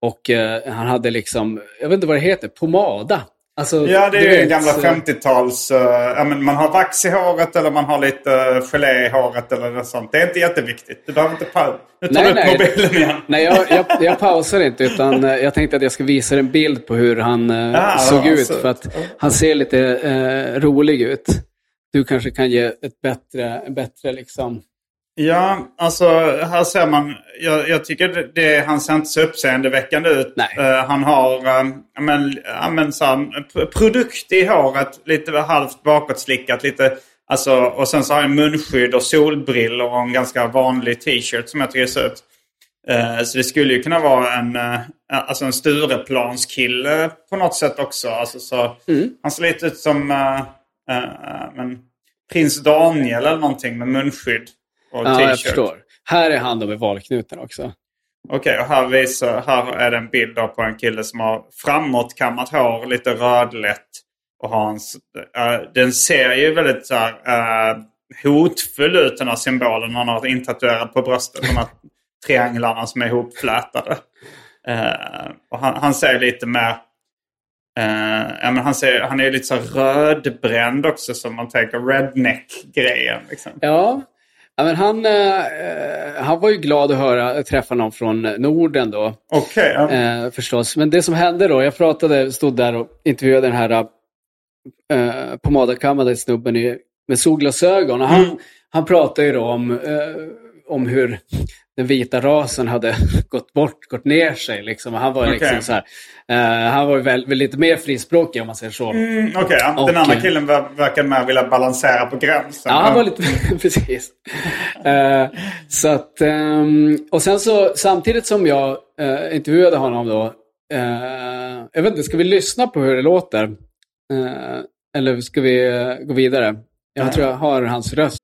Och eh, han hade liksom, jag vet inte vad det heter, pomada. Alltså, Ja, det är ju vet, gamla så- 50-tals... eh, ja, men man har vax i håret eller man har lite uh, gelé i håret eller något sånt. Det är inte jätteviktigt. Du behöver inte... Pa- nu tar Nej, du upp nej. mobilen igen. Nej, jag, jag, jag pausar inte utan eh, jag tänkte att jag ska visa en bild på hur han eh, Ah, såg ja, ut. så- För att han ser lite eh, rolig ut. Du kanske kan ge ett bättre, bättre liksom... Ja, alltså här ser man. Jag, jag tycker det, det, han ser inte så uppseendeväckande ut. Uh, han har um, men, men, så här, produkt i håret, lite halvt bakåtslickat. Lite, alltså, och sen så har han munskydd och solbrillor och en ganska vanlig t-shirt som jag tycker ser ut. Uh, så det skulle ju kunna vara en, uh, alltså en Stureplanskille på något sätt också. Alltså, så, mm. Han ser lite ut som men, prins Daniel eller någonting med munskydd. Och ja, jag förstår. Här är han då med valknuten också. Okej, okay, och här, visar, här är det en bild på en kille som har framåtkammat hår, lite rödlätt. Och har en, uh, den ser ju väldigt så här, uh, hotfull ut den här symbolen han har intatuerad på bröstet. De här (laughs) trianglarna som är ihopflätade. Uh, och han, han ser lite mer... Uh, ja, men han, ser, han är lite så rödbränd också som man tänker redneck-grejen. Liksom. Ja, Ja, men han, eh, han var ju glad att höra, träffa någon från Norden då. Okay, ja. eh, förstås. Men det som hände då, jag pratade, stod där och intervjuade den här eh, pomadakammade snubben i, med solglasögon. Och han, mm. han pratade ju då om, eh, om hur den vita rasen hade (laughs) gått bort, gått ner sig. Liksom. Han var okay. liksom så här, uh, han var väl, väl, lite mer frispråkig om man säger så. Mm, Okej, okay, den andra killen verkar mer vilja balansera på gränsen. Ja, han var lite, (laughs) precis. Uh, så att, um, och sen så samtidigt som jag uh, intervjuade honom då, jag vet inte, ska vi lyssna på hur det låter? eller ska vi gå vidare? Jag tror jag har hans röst.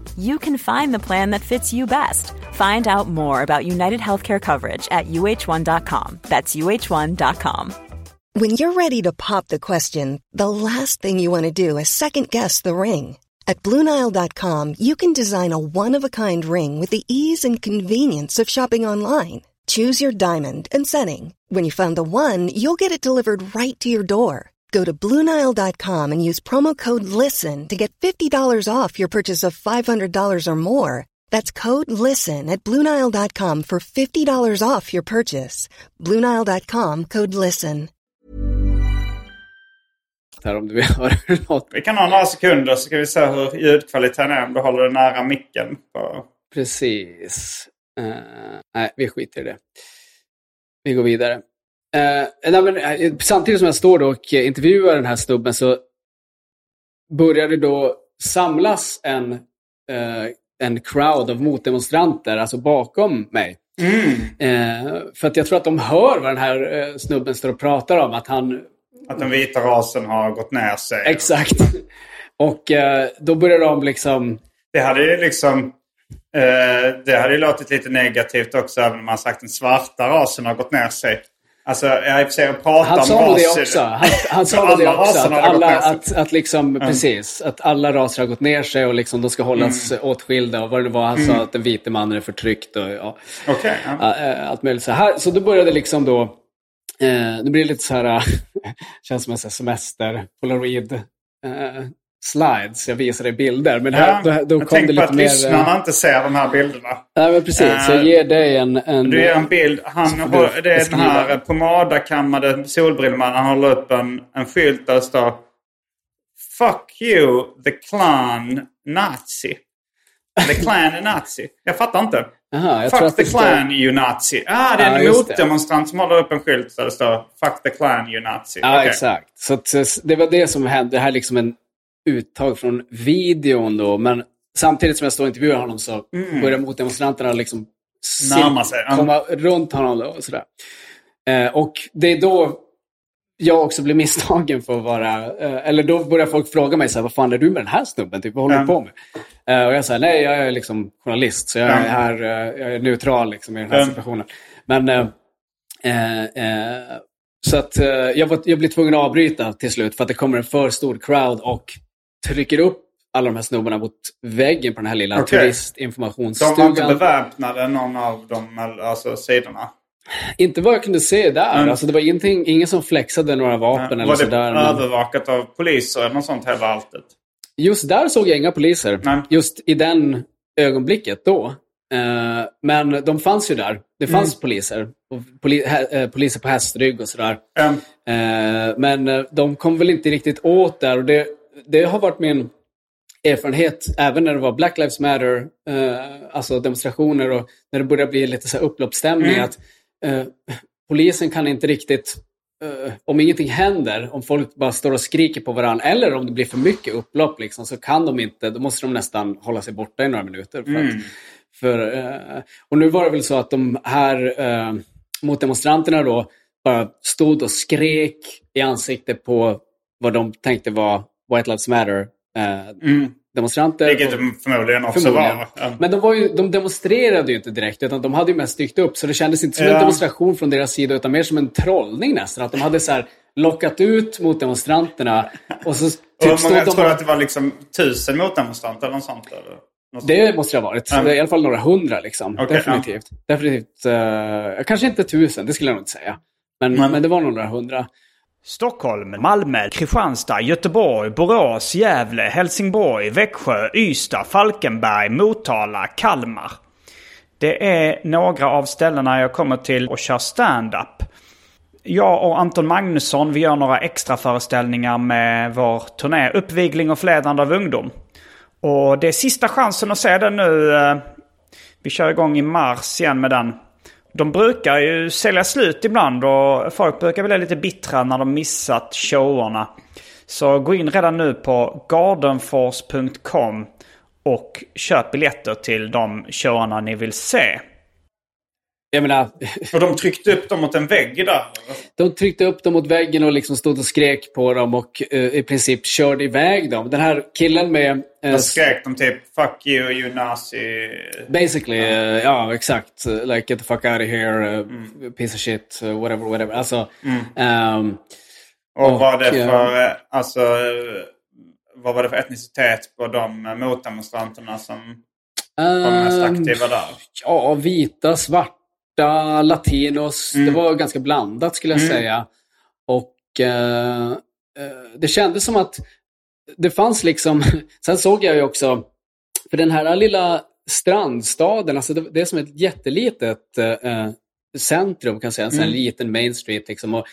you can find the plan that fits you best. Find out more about United Healthcare coverage at uh1.com. That's uh1.com. When you're ready to pop the question, the last thing you want to do is second guess the ring. At Bluenile.com, you can design a one of a kind ring with the ease and convenience of shopping online. Choose your diamond and setting. When you find the one, you'll get it delivered right to your door. Go to Bluenile.com and use promo code LISTEN to get $50 off your purchase of $500 or more. That's code LISTEN at Bluenile.com for $50 off your purchase. Bluenile.com code LISTEN. Här om du vill höra något. Vi kan ha några sekunder så ska vi se hur ljudkvaliteten är om du håller det nära micken. På... Precis. Uh, nej, vi skiter i det. Vi går vidare. Eh, nej, men, eh, samtidigt som jag står då och intervjuar den här snubben så börjar det då samlas en, eh, en crowd av motdemonstranter, alltså bakom mig. Mm. Eh, för att jag tror att de hör vad den här eh, snubben står och pratar om. Att, han... att den vita rasen har gått ner sig. Exakt. Och eh, då börjar de liksom... Det hade ju liksom... det hade ju låtit lite negativt också även om man sagt att den svarta rasen har gått ner sig. Alltså, jag för sig pratar han sa om raser. Det också. Han, han sa det också. Att, alla, att, att, liksom, mm. precis, att alla raser har gått ner sig och liksom, de ska hållas mm. åtskilda. Och vad det var han mm. sa, att den vite mannen är förtryckt. Och, ja, okay, ja. Allt möjligt. Så, här, så då började liksom då... Eh, det blir lite så här... (laughs) känns som en semester, polaroid. Eh, slides, jag visar dig bilder. Men här, Ja, då, då jag kom det tänker på lite att mer... lyssnarna eh, inte ser de här bilderna. Nej, men precis. Så jag Eh, ger dig en... en Du ger en bild. Han har, det är den här pomadakammade solbrillemannen. Han håller upp en, en skylt där det står Fuck you, the clan nazi. The clan är nazi. Jag fattar inte. Aha, jag Fuck the det står- clan you nazi. Ah, det är Ja, en det. motdemonstrant som håller upp en skylt där det står Fuck the clan you nazi. Ja, Okej. exakt. Så det var det som hände. Det här är liksom en uttag från videon då. Men samtidigt som jag står och intervjuar honom så börjar motdemonstranterna liksom Mm. Sig. Komma runt honom då och sådär. Eh, och det är då jag också blir misstagen för att vara... Eh, eller då börjar folk fråga mig så här, vad fan är du med den här snubben? Typ, vad håller du Ja. på med? Eh, och jag säger, nej jag är liksom journalist. Så jag är Ja. här, eh, jag är neutral liksom, i den här Ja. situationen. Men... Eh, eh, så att jag, var, jag blir tvungen att avbryta till slut för att det kommer en för stor crowd och trycker upp alla de här snubbarna mot väggen på den här lilla Okej. De var inte turistinformationsstugan. beväpnade någon av de alltså, sidorna. Inte vad jag kunde se där. Mm. Alltså, det var ingenting, ingen som flexade några vapen eller var det sådär. men- övervakat av poliser eller något sånt hela alltet? Just där såg jag inga poliser. Nej. Just i den ögonblicket då. Eh, men de fanns ju där. Det fanns Mm. poliser. Poli eh, poliser på hästrygg och sådär. Eh, men de kom väl inte riktigt åt där. Och det, det har varit min erfarenhet, även när det var Black Lives Matter, eh, alltså demonstrationer och när det började bli lite så här upploppsstämning, Mm. att eh, polisen kan inte riktigt, eh, om ingenting händer, om folk bara står och skriker på varandra, eller om det blir för mycket upplopp, liksom, så kan de inte, då måste de nästan hålla sig borta i några minuter. För att, för, eh, och nu var det väl så att de här eh, motdemonstranterna då bara stod och skrek i ansiktet på vad de tänkte var White Lives Matter eh, demonstranter. vilket Och- de förmodligen också Förmodligen. var. Ja. Men de, var ju, de demonstrerade ju inte direkt, utan de hade ju mest dykt upp. Så det kändes inte som Ja. en demonstration från deras sida, utan mer som en trollning nästan. Att de hade så här lockat ut mot demonstranterna. Och så (laughs) Och typ stod många de... tror att det var liksom tusen motdemonstranter eller något sånt? Eller? Något. Det måste det ha varit. Ja. Är I alla fall några hundra. Liksom. Okej, Definitivt. Definitivt uh, kanske inte tusen, det skulle jag nog inte säga. Men, Men- men det var några hundra. Stockholm, Malmö, Kristianstad, Göteborg, Borås, Gävle, Helsingborg, Växjö, Ystad, Falkenberg, Motala, Kalmar. Det är några av ställena jag kommer till och kör stand-up. Jag och Anton Magnusson vi gör några extra föreställningar med vår turné Uppvigling och förledande av ungdom. Och det är sista chansen att se den nu. Eh, vi kör igång i mars igen med den. De brukar ju sälja slut ibland och folk brukar bli lite bittra när de missat showerna. Så gå in redan nu på gardenforce.com och köp biljetter till de showerna ni vill se. Jag menar, Och de tryckte upp dem mot en vägg där. de tryckte upp dem mot väggen och liksom stod och skrek på dem och eh, i princip körde iväg dem. Den här killen med... Då skrek de typ Fuck you, you nazi. Basically, ja exakt. Eh, Like get the fuck out of here, eh, piece of shit, whatever, whatever. Alltså, ehm, Och Och, vad det för, alltså, vad var det för etnicitet på de motdemonstranterna som var mest ehm, aktiva där? Ja, vita, svarta, latinos. Det var ganska blandat skulle jag säga. Och eh, eh, det kändes som att det fanns liksom... (laughs) Sen såg jag ju också, för den här lilla strandstaden, alltså det, det är som ett jättelitet eh, centrum kan jag säga. En sån här liten main street liksom. Och,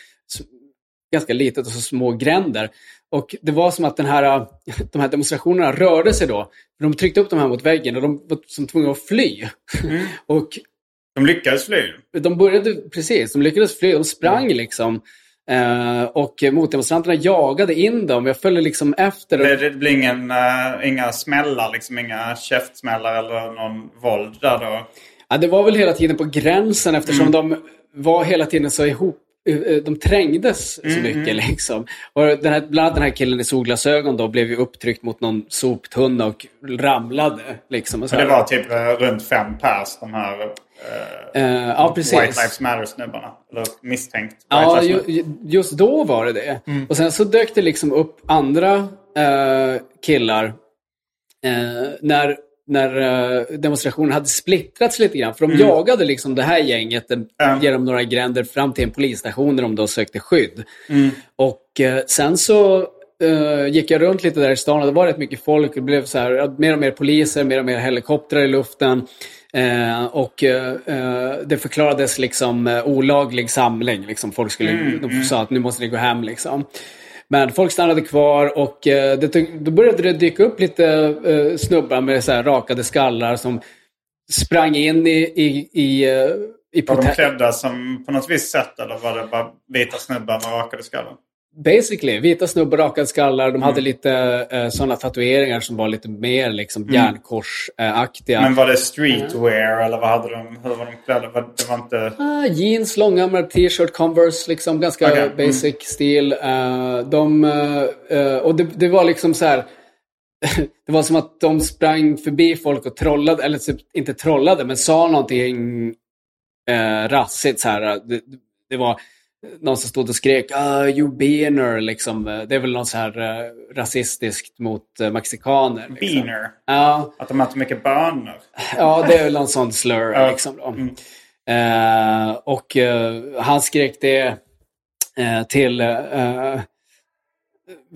ganska litet och så små gränder. Och det var som att den här, (laughs) de här demonstrationerna rörde sig då. De tryckte upp de här mot väggen och de var som tvungna att fly. (laughs) och De lyckades fly. de började, precis, de lyckades fly. De sprang Mm. liksom. Eh, och motdemonstranterna jagade in dem. Jag följde liksom efter. Det, det blir ingen, eh, inga smällar, liksom inga käftsmällar eller någon våld där då. Ja, det var väl hela tiden på gränsen eftersom Mm. de var hela tiden så ihop. eh, eh, De trängdes så Mm, mycket liksom. Och den här, bland annat den här killen i solglasögon då blev ju upptryckt mot någon soptunna och ramlade. Liksom, och så det var typ runt fem pers, de här eh, Eh, ja, precis. White Lives Matter-snubbarna. Eller misstänkt Ja, ju, just då var det det. Mm. Och sen så dök det liksom upp andra eh, killar eh, när, när eh, demonstrationen hade splittrats lite grann. För de jagade liksom det här gänget Mm. genom några gränder fram till en polisstation där de då sökte skydd. Mm. Och eh, sen så eh, gick jag runt lite där i stan och det var rätt mycket folk. Det blev så här, mer och mer poliser, mer och mer helikoptrar i luften. Eh, och eh, eh, det förklarades liksom eh, olaglig samling. Liksom folk skulle, Mm, de sa att nu måste ni gå hem. Liksom. Men folk stannade kvar och eh, det, då började det dyka upp lite snubbar med så här rakade skallar som sprang in i, i, i, i Var de klädda som på något visst sätt eller var det bara vita snubbar med rakade skallar? Basically, vita snubbar, rakade skallar. De hade lite eh, sådana tatueringar som var lite mer liksom järnkorsaktiga. Men var det streetwear eller vad hade de? Hur var de klädda? Det var inte... Ah, jeans, långärmad t-shirt, Converse, liksom ganska Okej, mm. basic stil. Eh, de, eh, och det, det var liksom så här. (laughs) det var som att de sprang förbi folk och trollade, eller typ, inte trollade, men sa någonting eh, rassigt. Så här. Det, det var någon som stod och skrek ah, you beaner, liksom. Det är väl något så här eh, rasistiskt mot eh, mexikaner. Liksom. Beaner? Ja, Att de äter mycket bönor? Ja, det är väl någon sån slur. Liksom då. Eh, och han skrek det till,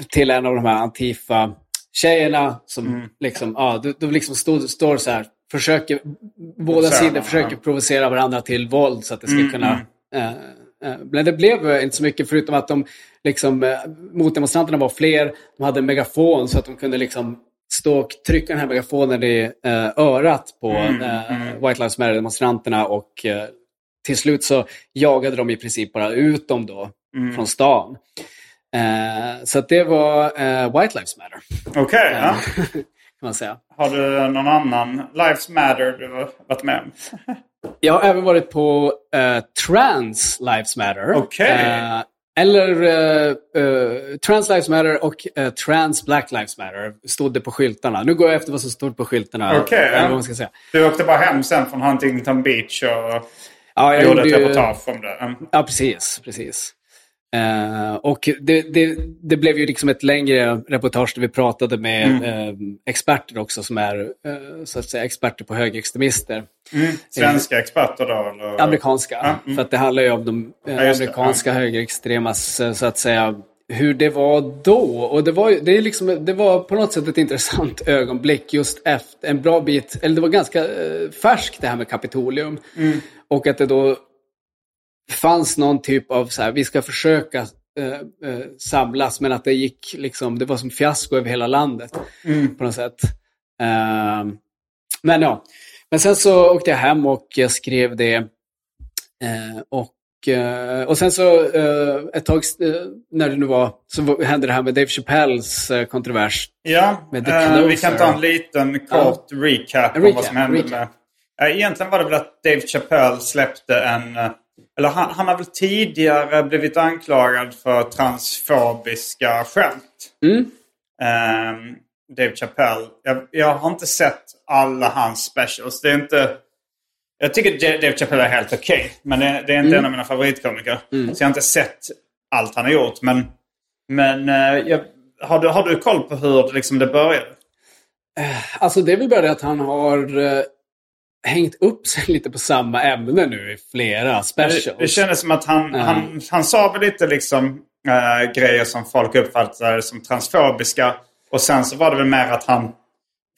till en av de här Antifa-tjejerna som liksom, ja, de, de liksom stod, står så här, försöker, båda sidor försöker provocera varandra till våld så att det ska kunna eh, eh, men det blev eh, inte så mycket förutom att de liksom, eh, motdemonstranterna var fler. De hade en megafon så att de kunde liksom stå och trycka den här megafonen i eh, örat på eh, White Lives Matter-demonstranterna och eh, till slut så jagade de i princip bara ut dem då från stan. Eh, så det var eh, White Lives Matter, Okej, ja. (laughs) kan man säga. Har du någon annan Lives Matter du varit med om? (laughs) Jag har även varit på eh, Trans Lives Matter. Okej. Eh, eller eh, eh, Trans Lives Matter och eh, Trans Black Lives Matter stod det på skyltarna. Nu går jag efter vad som stod på skyltarna. Eller ja. vad man ska säga. Du åkte bara hem sen från Huntington Beach och Ja, jag gjorde ett ju- reportage om det. Mm. Ja, precis. precis. Eh, och det, det, det blev ju liksom ett längre reportage där vi pratade med Mm. eh, experter också som är eh, så att säga experter på högerextremister. Svenska experter då? Eller? Amerikanska. Ja, mm. För att det handlar ju om de Ja, just det, amerikanska högerextremas, så att säga, hur det var då. Och det var, det är liksom, det var på något sätt ett intressant (laughs) ögonblick just efter en bra bit, eller det var ganska färskt det här med Kapitolium. Mm. Och att det då fanns någon typ av så här, vi ska försöka eh, eh, samlas, men att det gick liksom, det var som fiasko över hela landet Mm. på något sätt. Ehm, men ja, men sen så åkte jag hem och jag skrev det. Eh, och, eh, och sen så eh, ett tag eh, när det nu var, så hände det här med Dave Chappelles eh, kontrovers. Ja, eh, vi kan ta en liten kort recap En om recap, vad som hände recap. med... Eh, Egentligen var det väl att Dave Chappelle släppte en... eh, Eller han, han har väl tidigare blivit anklagad för transfobiska skämt. Mm. Ehm, Dave Chappelle. Jag, jag har inte sett alla hans specials. Det är inte... Jag tycker Da- Dave Chappelle är helt okej. men det, det är inte Mm. en av mina favoritkomiker. Så jag har inte sett allt han har gjort. Men, men eh, jag, har, du, har du koll på hur liksom, det började? Alltså det är väl bara det att han har eh, hängt upp (laughs) sig lite på samma ämne nu i flera specials. Det, det kändes som att han, han, han sa väl lite liksom eh, grejer som folk uppfattade som transfobiska. Och sen så var det väl mer att han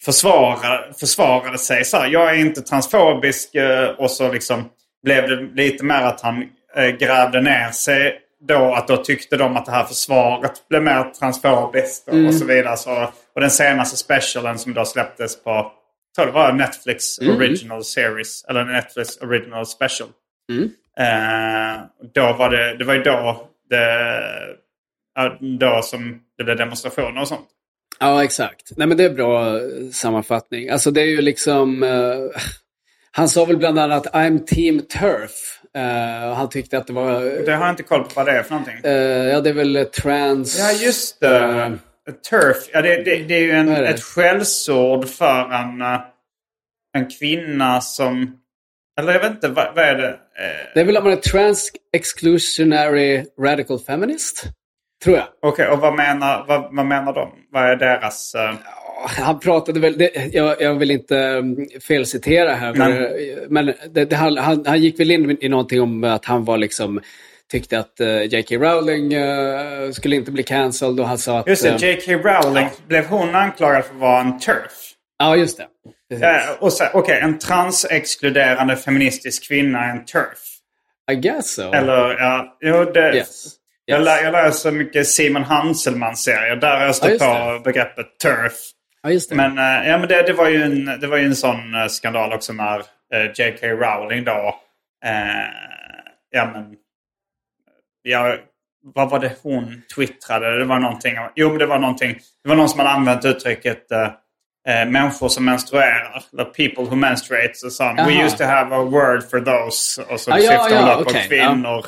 försvarade, försvarade sig. Så här, jag är inte transfobisk. eh, och så liksom blev det lite mer att han eh, grävde ner sig. Då att då tyckte de att det här försvaret blev mer transfobiskt och, och så vidare. Så, och den senaste specialen som då släpptes på, tror det var Netflix original series. Eller Netflix original special. Eh, då var det, det var ju då, det, då som det blev demonstrationer och sånt. Ja, exakt. Nej, men det är bra eh, sammanfattning. Alltså det är ju liksom... eh, han sa väl bland annat I'm team turf. Och han tyckte att det var... Det har jag inte koll på vad det är för någonting. eh, ja, det är väl trans... Ja, just det. Turf. Ja, det, det, det är ju en, är ett skällsord för en, eh, en kvinna som... Eller jag vet inte, vad, vad är det? Eh, Det är väl att man är trans exclusionary radical feminist? Tror jag. Okej, och vad menar, vad, vad menar de? Vad är deras... eh, Han pratade väl, det, jag, jag vill inte um, felcitera här, men, men det, det, han, han, han gick väl in i någonting om att han var liksom tyckte att uh, J.K. Rowling uh, skulle inte bli cancelled och han sa att... Just det, J.K. Rowling, blev hon anklagad för att vara en turf? Ja, just det. Uh, Okej, okay, en transexkluderande feministisk kvinna är en turf. I guess so. Eller, ja, jo, det... Yes. Jag, lä jag läser mycket Simon Hanselman-serier. Där jag stött Ja, på begreppet turf. Ja, just det. Men, eh, ja, men det, det, var ju en, det var ju en sån eh, skandal också när eh, J.K. Rowling då... Eh, ja, men... Ja, vad var det hon twittrade? Det var någonting... Jo, det var någonting... Det var någon som hade använt uttrycket eh, eh, människor som menstruerar. The people who menstruate. Så sa han, We used to have a word for those. Och så Ah, ja, syftade hon ja, på okej, kvinnor.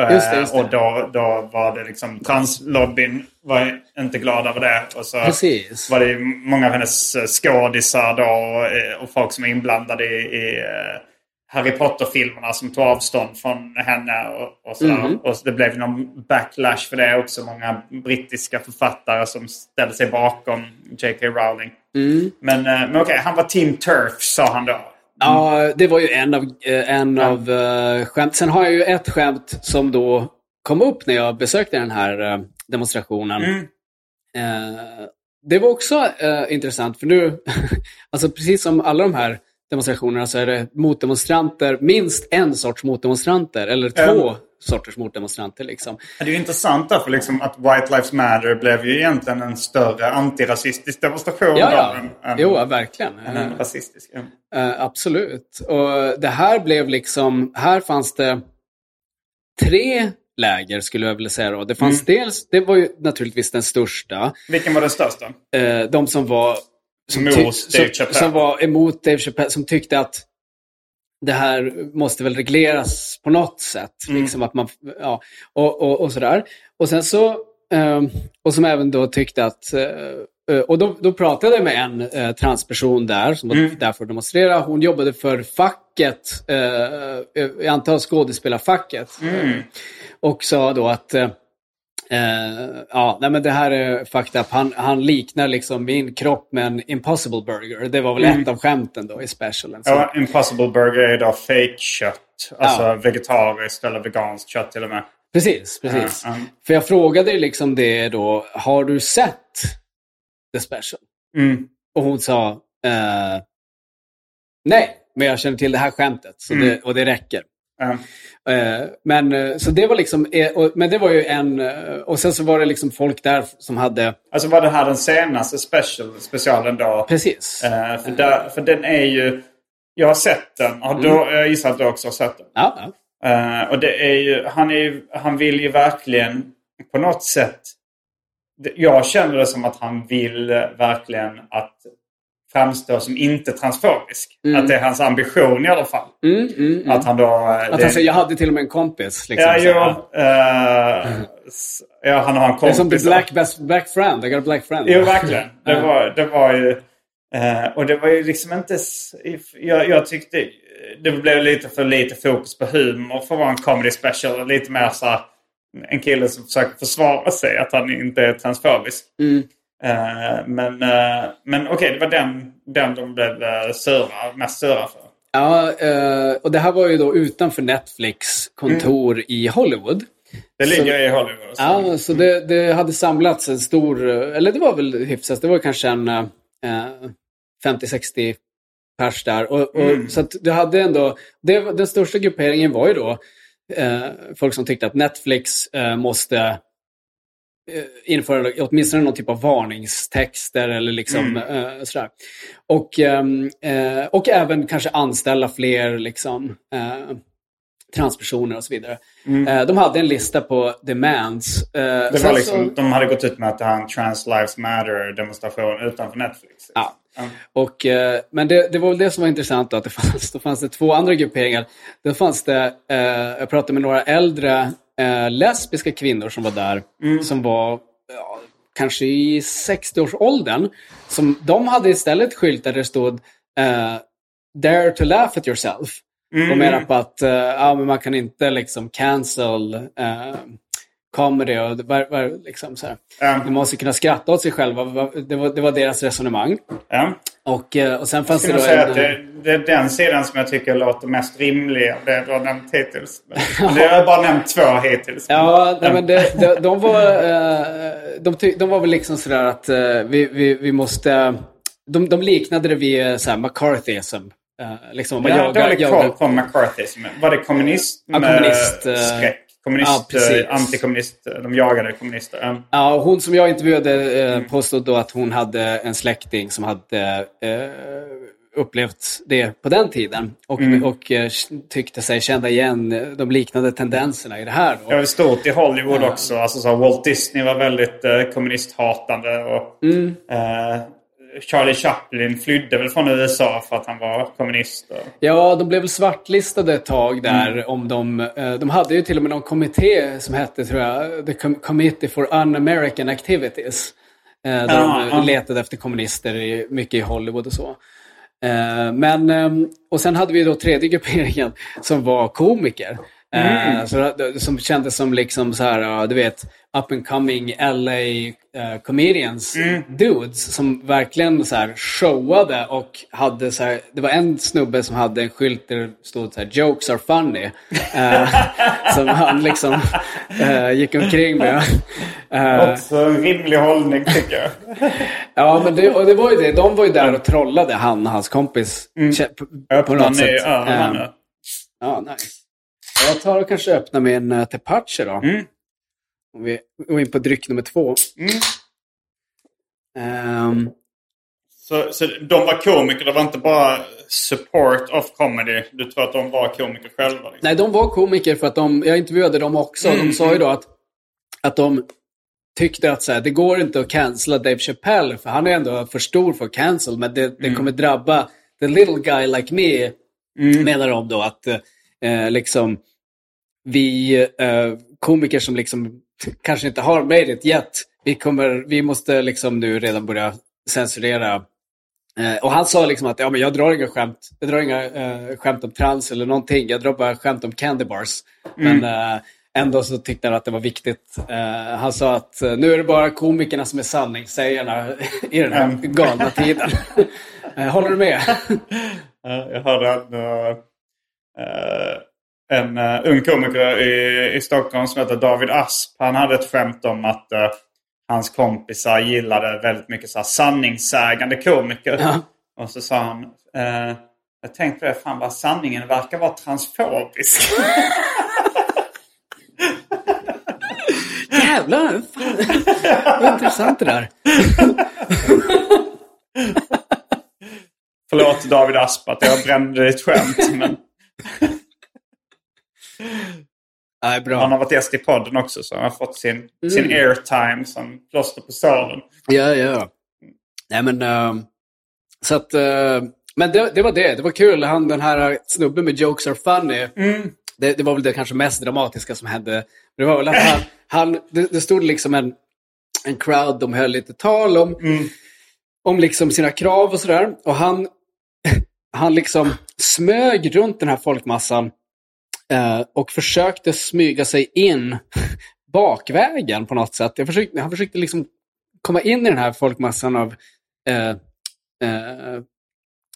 Eh, Just det, just det. Och då, då var det liksom translobbyn var inte glad över det. Och så Precis. var det många av hennes eh, skådisar då och, och folk som är inblandade i, i Harry Potter-filmerna som tog avstånd från henne. Och, och, sådär. Mhm. och det blev någon backlash för det också. Många brittiska författare som ställde sig bakom J.K. Rowling. Mm. Men, eh, men okej, han var Team Turf sa han då. Ja, det var ju en av, eh, en av uh, skämt. Sen har jag ju ett skämt som då kom upp när jag besökte den här eh, demonstrationen. Mm. Eh, det var också intressant, för nu, (laughs) alltså precis som alla de här demonstrationerna så är det motdemonstranter, minst en sorts motdemonstranter, eller två Mm. sorters motdemonstranter. Liksom. Det är ju intressant därför liksom att White Lives Matter blev ju egentligen en större antirasistisk demonstration Ja, ja. än, Jo, ja, verkligen. än en rasistisk. Eh, absolut. Och det här blev liksom, här fanns det tre läger skulle jag vilja säga. Då. Det fanns Mm. dels, det var ju naturligtvis den största, Vilken var den största? eh, de som var som, Mot Dave Chappelle. som var emot Dave Chappelle, som tyckte att det här måste väl regleras på något sätt. Mm. Liksom att man, ja, och, och, och sådär. Och sen så, eh, och som även då tyckte att, eh, och då, då pratade jag med en eh, transperson där som var Mm. där för att demonstrera. Hon jobbade för facket, eh, jag antar skådespelarfacket. Mm. Och sa då att Eh, ja, nej men det här är fucked up. Han, han liknar liksom min kropp med en impossible burger. Det var väl Mm. ett av skämten då i specialen. Så, Ja, Impossible Burger är då fake-kött. Alltså Ja. vegetariskt eller veganskt kött till och med. Precis, precis. Ja. För jag frågade liksom det då, har du sett the special? Mm. Och hon sa, eh, nej, men jag känner till det här skämtet så Mm. det, och det räcker. Ja. Eh, men eh, så det var liksom, eh, men det var ju en, och sen så var det liksom folk där som hade, Alltså var det här den senaste special, specialen då? precis. För, där, för den är ju... Jag har sett den. Har du, Jag gissar att du också har sett den. Ja, ja. Och det är ju, han, är ju, han vill ju verkligen på något sätt... Jag känner det som att han vill verkligen att framstå som inte transfobisk. Att det är hans ambition i alla fall. Mm, mm, mm. Att han då... eh, Att det- han säger, jag hade till och med en kompis. Liksom, Ja, så jo. här. eh, ja, han har en Det är kompis. som the black, best, black friend. I got a black friend. Jo, verkligen. Det var, det var ju... eh, och det var ju liksom inte... Jag, jag tyckte det blev lite för lite fokus på humor för att vara en comedy special. Lite mer så här, en kille som försöker försvara sig att han inte är transfobisk. Mm. Eh, men eh, men okej, det var den, den de blev eh, sura, mest sura för. Ja, och det här var ju då utanför Netflix kontor i Hollywood. Det Så- ligger i Hollywood. så- Ja, så det, det hade samlats en stor, eller det var väl hyfsat, det var kanske en eh, 50-60 pers där. Och, och, Mm. Så att det hade ändå, det, den största grupperingen var ju då eh, folk som tyckte att Netflix eh, måste införa åtminstone någon typ av varningstexter eller liksom eh, sådär. Och, eh, och även kanske anställa fler liksom, eh, transpersoner och så vidare. Eh, de hade en lista på demands. Eh, Det var liksom, så- de hade gått ut med att det här är en Trans Lives Matter demonstration utanför Netflix. Ja. Ja. Och, eh, men det, det var väl det som var intressant då, att det (laughs) fanns, då fanns det två andra grupperingar. Då fanns det, eh, jag pratade med några äldre eh, lesbiska kvinnor som var där, som var ja, kanske i 60-årsåldern. Som, de hade istället skyltar där det stod eh, Dare to laugh at yourself. Och menar på att eh, ja, man kan inte liksom cancel eh, comedy och det var, var liksom så här. Ja. De måste kunna skratta åt sig själva. Det var, det var deras resonemang. Ja. Och, eh, och sen fanns det då säga en... att det, det är den sidan som jag tycker låter mest rimlig det du har nämnt hittills. (laughs) Men det har jag bara nämnt två hittills. Ja, nej, men det, de, de, var, eh, de, ty, de var väl liksom sådär att eh, vi, vi, vi måste... De, de liknade det vid så här, McCarthyism. Liksom, man har jagar- dålig koll på McCarthyism. Var det kommunist Ja, kommunist, skräck? Ja, Kommunist, eh, antikommunist. De jagade kommunister. Ja. Ja, hon som jag intervjuade eh, påstod då att hon hade en släkting som hade eh, upplevt det på den tiden. Och, och eh, tyckte sig känna igen eh, de liknande tendenserna i det här. Då. Det var stort i Hollywood också. Alltså, så Walt Disney var väldigt eh, kommunisthatande. Och, Mm. eh, Charlie Chaplin flydde väl från USA för att han var kommunist. Och, Ja, de blev väl svartlistade ett tag där. Om de, eh, de hade ju till och med någon kommitté som hette, tror jag, The Com- Committee for Un-American Activities. Eh, Där Ja, de ja. letade efter kommunister i, mycket i Hollywood och så. Eh, Men, ehm, och sen hade vi då tredje grupperingen som var komiker. Eh, så, som kändes som liksom så här, ja, du vet, up and coming LA eh, comedians dudes som verkligen så här showade och hade så här, det var en snubbe som hade en skylt där det stod så här, jokes are funny. (laughs) Eh, som han liksom eh, gick omkring med. Eh, Också en rimlig hållning tycker jag. (laughs) Ja, men det, och det var ju det. De var ju där och trollade han och hans kompis. kä- På, på något sätt. Ehm, nu. Ja, nice. Jag tar och kanske öppnar min uh, Tepache då. Mm. Om vi går in på dryck nummer två. Mm. Ehm, Så, så de var komiker, det var inte bara support of comedy. Du tror att de var komiker själva? Liksom. nej, de var komiker för att de, jag intervjuade dem också. Mm, De sa ju då att, att de tyckte att så här, det går inte att cancella Dave Chappelle för han är ändå för stor för cancel. Men det, det Mm. kommer drabba the little guy like me, menar de då. Att eh, liksom vi eh, komiker som liksom kanske inte har made it yet, vi, kommer, vi måste liksom nu redan börja censurera. Eh, och han sa liksom att ja, men jag drar inga skämt, jag drar inga eh, skämt om trans eller någonting, jag drar bara skämt om candy bars. Men eh, ändå så tyckte han att det var viktigt. Eh, han sa att eh, nu är det bara komikerna som är sanningssägarna i den här galna tiden. (laughs) Eh, Håller du med? Jag hörde eh, en eh, ung komiker i, i Stockholm som heter David Asp. Han hade ett skämt om att eh, hans kompisar gillade väldigt mycket så här, sanningssägande komiker. Ja. Och så sa han eh, jag tänkte på det, fan vad sanningen verkar vara transfobisk. (laughs) Jävlar! Fan. Vad intressant det där. Förlåt David Asp att jag brände ditt skämt. Men (laughs) Nej, bra. han har varit gäst i podden också så han har fått sin, sin airtime som plåster på såren. Ja, ja. Nej, men... ehm, så att... eh, men det, det var det. Det var kul. Han, den här snubben med Jokes are funny. Det, det var väl det kanske mest dramatiska som hände. Det var väl att han... (laughs) han det, det stod liksom en, en crowd, de höll lite tal om, om liksom sina krav och sådär. Och han, (laughs) han liksom smög runt den här folkmassan och försökte smyga sig in (laughs) bakvägen på något sätt. Jag försökte, han försökte liksom komma in i den här folkmassan av eh, eh,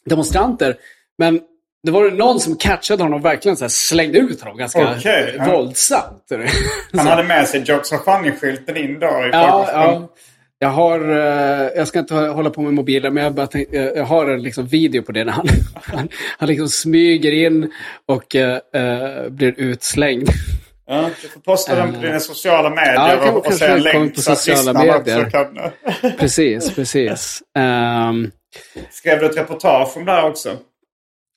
demonstranter. Men det var det någon som catchade honom och verkligen så här slängde ut honom ganska Okej, ja. våldsamt. (laughs) Han hade med sig Jokes on Funny-skylten in då. I Ja, ja. Jag har, eh, jag ska inte hålla på med mobilen, men jag, bara tänk, eh, jag har en liksom video på det när han, (laughs) han, han liksom smyger in och eh, blir utslängd. Ja, du får posta den på dina sociala medier Ja, kan och, och säga länk på så sociala medier. kan... (laughs) Precis, precis. Ehm, Skrev du ett reportage om det här också?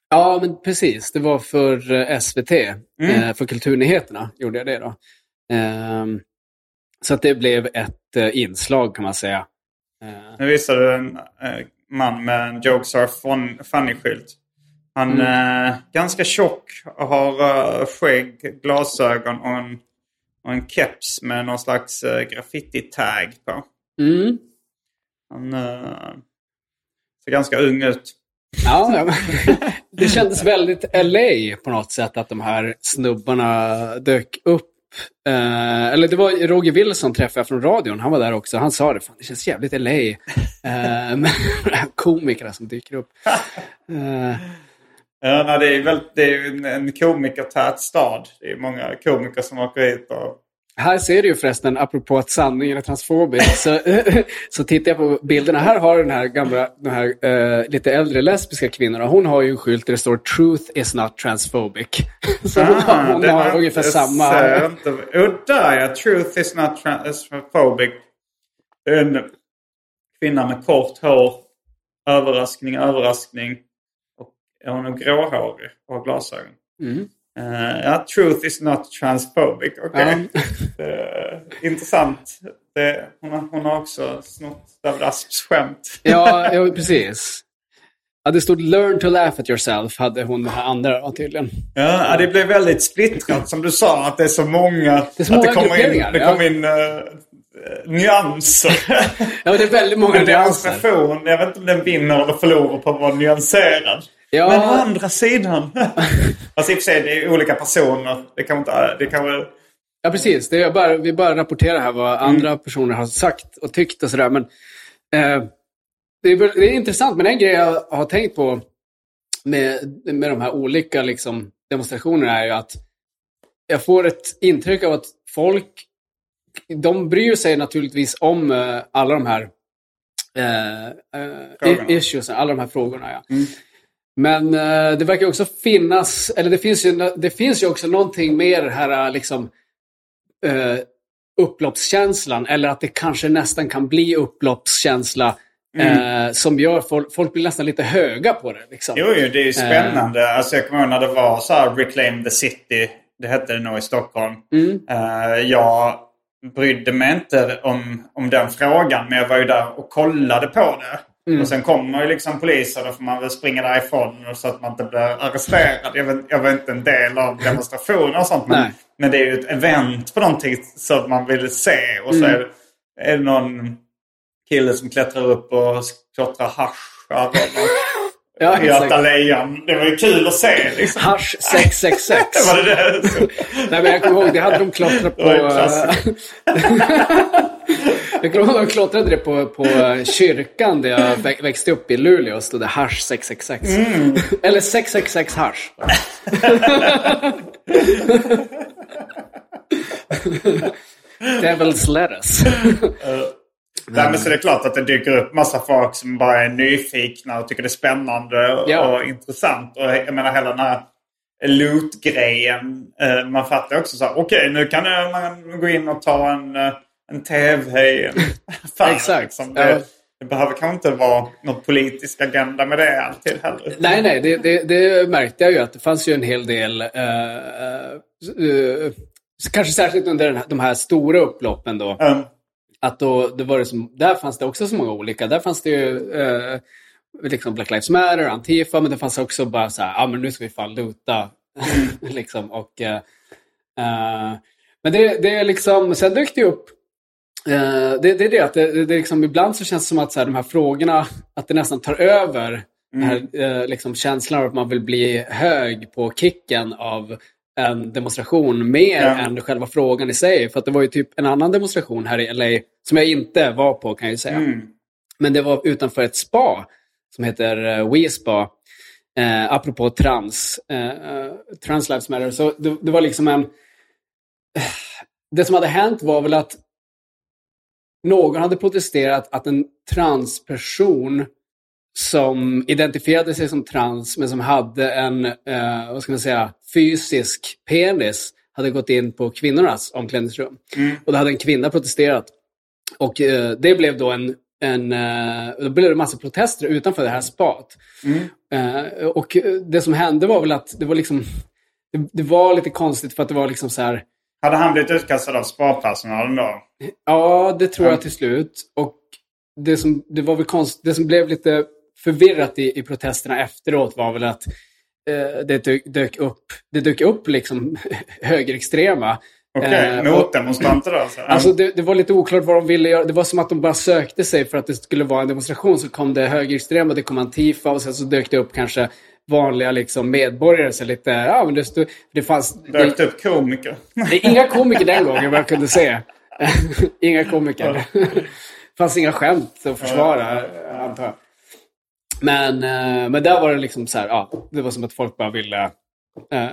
ja, men precis. Det var för SVT, eh, för Kulturnyheterna gjorde jag det då. Ehm, så att det blev ett inslag kan man säga. Eh, Nu visade du en eh, man med en Jokes are fun, funny-skylt. Han är ganska tjock och har skägg, glasögon och en, och en keps med någon slags graffiti-tag på. mm. Han eh, ser ganska ung ut. Ja, det kändes väldigt LA på något sätt att de här snubbarna dök upp Eh, eller det var Roger Wilson träffade jag från radion. Han var där också. Han sa det, fan det känns jävligt LA. Eh, (laughs) med komikerna som dyker upp. Eh, Ja, nej, det är väl det är ju en, en komikertät stad. Det är många komiker som åker hit. Och... Här ser du ju förresten, apropå att sanningen är transfobisk, så, (laughs) så tittar jag på bilderna. Här har den här gamla, den här uh, lite äldre lesbiska kvinnan, hon har ju en skylt där det står “Truth is not transphobic”. (laughs) Så hon, har, hon har ungefär samma... där ja. Truth is not transphobic. En kvinna med kort hår. Överraskning, överraskning. Och hon är gråhårig och har glasögon. Mm. Eh, ja, truth is not transphobic. Okej. Eh, intressant. Det, hon, har, hon har också snott David Asps skämt. Ja, ja, precis. Ja, det stod “Learn to laugh at yourself” hade hon här andra tydligen. Ja, det blev väldigt splittrat som du sa. Att det är så många, Det så att många det kommer in, det kommer in eh, nyanser. Ja, det är väldigt många en nyanser. demonstration, jag vet inte om den vinner eller förlorar på att vara nyanserad. Ja. Men å andra sidan. (laughs) alltså i och för sig, det är olika personer. Det kan inte... Det kan väl... Ja, precis. Det är bara, vi bara rapporterar här vad andra personer har sagt och tyckt och sådär. Men, eh, det, är, det är intressant, men en grej jag har tänkt på med, med de här olika liksom, demonstrationerna är ju att jag får ett intryck av att folk, de bryr sig naturligtvis om eh, alla de här eh, eh, issues, alla de här frågorna. Ja. Men eh, det verkar också finnas, eller det finns ju, det finns ju också någonting mer här eh, liksom eh, upploppskänslan eller att det kanske nästan kan bli upploppskänsla eh, som gör folk, folk blir nästan lite höga på det. Liksom. Jo, jo, det är ju spännande. Alltså jag kommer ihåg när det var så här Reclaim the City. Det hette det nog i Stockholm. Eh, jag brydde mig inte om, om den frågan. Men jag var ju där och kollade på det. Och sen kommer ju liksom poliser. Då får man väl springa därifrån så att man inte blir arresterad. Jag, vet, jag var inte en del av demonstrationer och sånt. Men, men det är ju ett event på någonting som man vill se. Och så är, det- är det någon kille som klättrar upp och klottrar hasch. Ja, Göta exakt. Lejon. Det var ju kul att se liksom. Hasch 666. (laughs) Var det det? Nej, men jag kommer ihåg, det hade de klottrat på... (laughs) Jag kommer ihåg de klottrade det på, på kyrkan där jag vä- växte upp i Luleå. stod det hasch 666. Mm. (laughs) Eller 666 hasch. Devil's lettuce. Nej, men så det är klart att det dyker upp massa folk som bara är nyfikna och tycker det är spännande och, Ja. och intressant. Och jag menar hela den här loot-grejen. Eh, man fattar också så här, okej nu kan man gå in och ta en, eh, en tv en (laughs) affär. Exakt, Liksom. ja. Det, det behöver kanske inte vara något politisk agenda med det alltid heller. Nej, nej, det, det, det märkte jag ju att det fanns ju en hel del, eh, eh, kanske särskilt under den här, de här stora upploppen då, Mm. Att då, det var det som, där fanns det också så många olika. Där fanns det ju eh, liksom Black Lives Matter, Antifa, men det fanns också bara så här, ja ah, men nu ska vi fan luta. (laughs) liksom, och, eh, eh, men det, det är liksom, sen dök det upp Eh, det, det är det att det, det, liksom, ibland så känns det som att så här, de här frågorna, att det nästan tar över den här eh, liksom, känslan av att man vill bli hög på kicken av en demonstration mer Ja. än själva frågan i sig. För att det var ju typ en annan demonstration här i LA som jag inte var på kan jag ju säga. Mm. Men det var utanför ett spa som heter uh, We Spa. Eh, apropå trans, eh, eh, Trans Lives Matter. Så det, det var liksom en... Det som hade hänt var väl att någon hade protesterat att en transperson som identifierade sig som trans men som hade en, eh, vad ska man säga, fysisk penis hade gått in på kvinnornas omklädningsrum. Och då hade en kvinna protesterat. Och eh, det blev då en, en eh, då blev det massa protester utanför det här spat. Eh, och det som hände var väl att det var liksom, det, det var lite konstigt för att det var liksom så här, Hade han blivit utkastad av sparpersonalen då? Ja, det tror jag till slut. Och det som, det var väl konst, det som blev lite förvirrat i, i protesterna efteråt var väl att eh, det dök, dök upp, det dök upp liksom (laughs) högerextrema. Okej, Eh, och- motdemonstranter då? Så. Alltså det, det var lite oklart vad de ville göra. Det var som att de bara sökte sig för att det skulle vara en demonstration. Så kom det högerextrema, det kom Antifa och sen så dök det upp kanske vanliga liksom, medborgare. Så lite, ja, men det, stod, det fanns... Dök Det, upp komiker. det inga komiker den gången vad jag kunde se. (laughs) inga komiker. det (laughs) fanns inga skämt att försvara, antar jag. Men, eh, men där var det liksom så här, ja, det var som att folk bara ville, eh,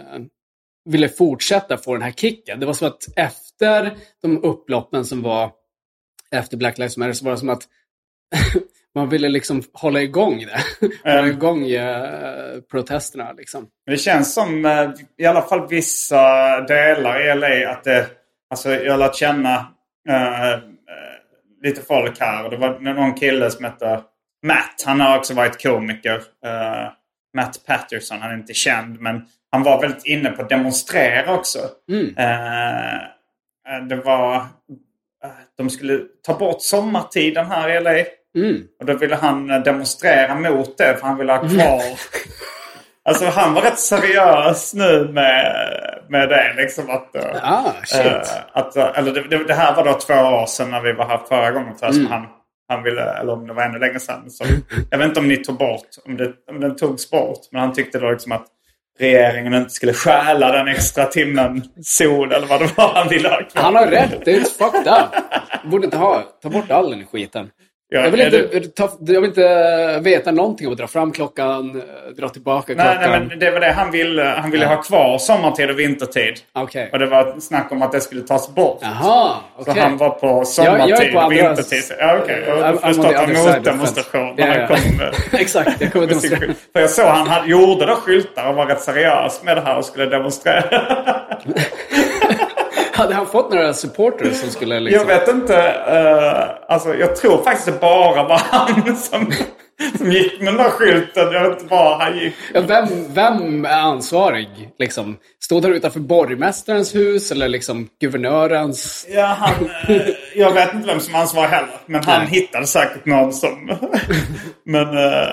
ville fortsätta få den här kicken. Det var som att efter de upploppen som var efter Black Lives Matter så var det som att (laughs) man ville liksom hålla igång det. (laughs) hålla Mm. igång eh, protesterna liksom. Det känns som eh, i alla fall vissa delar i LA att det... Alltså jag har lärt känna eh, eh, lite folk här. Det var någon kille som heter Matt. Han har också varit komiker. Eh, Matt Patterson. Han är inte känd men han var väldigt inne på att demonstrera också. Eh, eh, det var... De skulle ta bort sommartiden här i LA. Mm. Och då ville han demonstrera mot det för han ville ha kvar... Alltså han var rätt seriös nu med, med det. Liksom att, Ah, shit. att, eller det, det, här var då två år sedan när vi var här förra gången. Jag, som han, han ville, eller om det var ännu längre sedan. Så, jag vet inte om ni tog bort, om, det, om den togs bort. Men han tyckte då liksom att regeringen inte skulle stjäla den extra timmen sol eller vad det var han ville ha kvar. Han har rätt, det är fucked up. Borde inte ha, ta bort all den skiten. Ja, Jag vill, inte, ta, jag vill inte veta någonting om att dra fram klockan, dra tillbaka Nej, klockan. nej, men det var det han ville. Han ville ha kvar sommartid och vintertid. Okej. Och det var snack om att det skulle tas bort. Jaha, Så okej. han var på Jag- sommartid jag är på och vintertid. Ja, okej. I'm- Jag förstår att han motdemonstration när Ja, han ja. kom. (laughs) Exakt, jag kommer demonstrera. För jag såg han, han gjorde då skyltar och var rätt seriös med det här och skulle demonstrera. (laughs) Hade han fått några supporters som skulle liksom... Jag vet inte. eh, alltså, jag tror faktiskt det bara var han som, som gick med den där skylten. Jag vet inte var han gick. Ja, vem, vem är ansvarig? Liksom, stod där utanför borgmästarens hus eller liksom guvernörens? Ja, han, eh, jag vet inte vem som ansvarar heller. Men han Nej. hittade säkert någon som... (laughs) men, eh,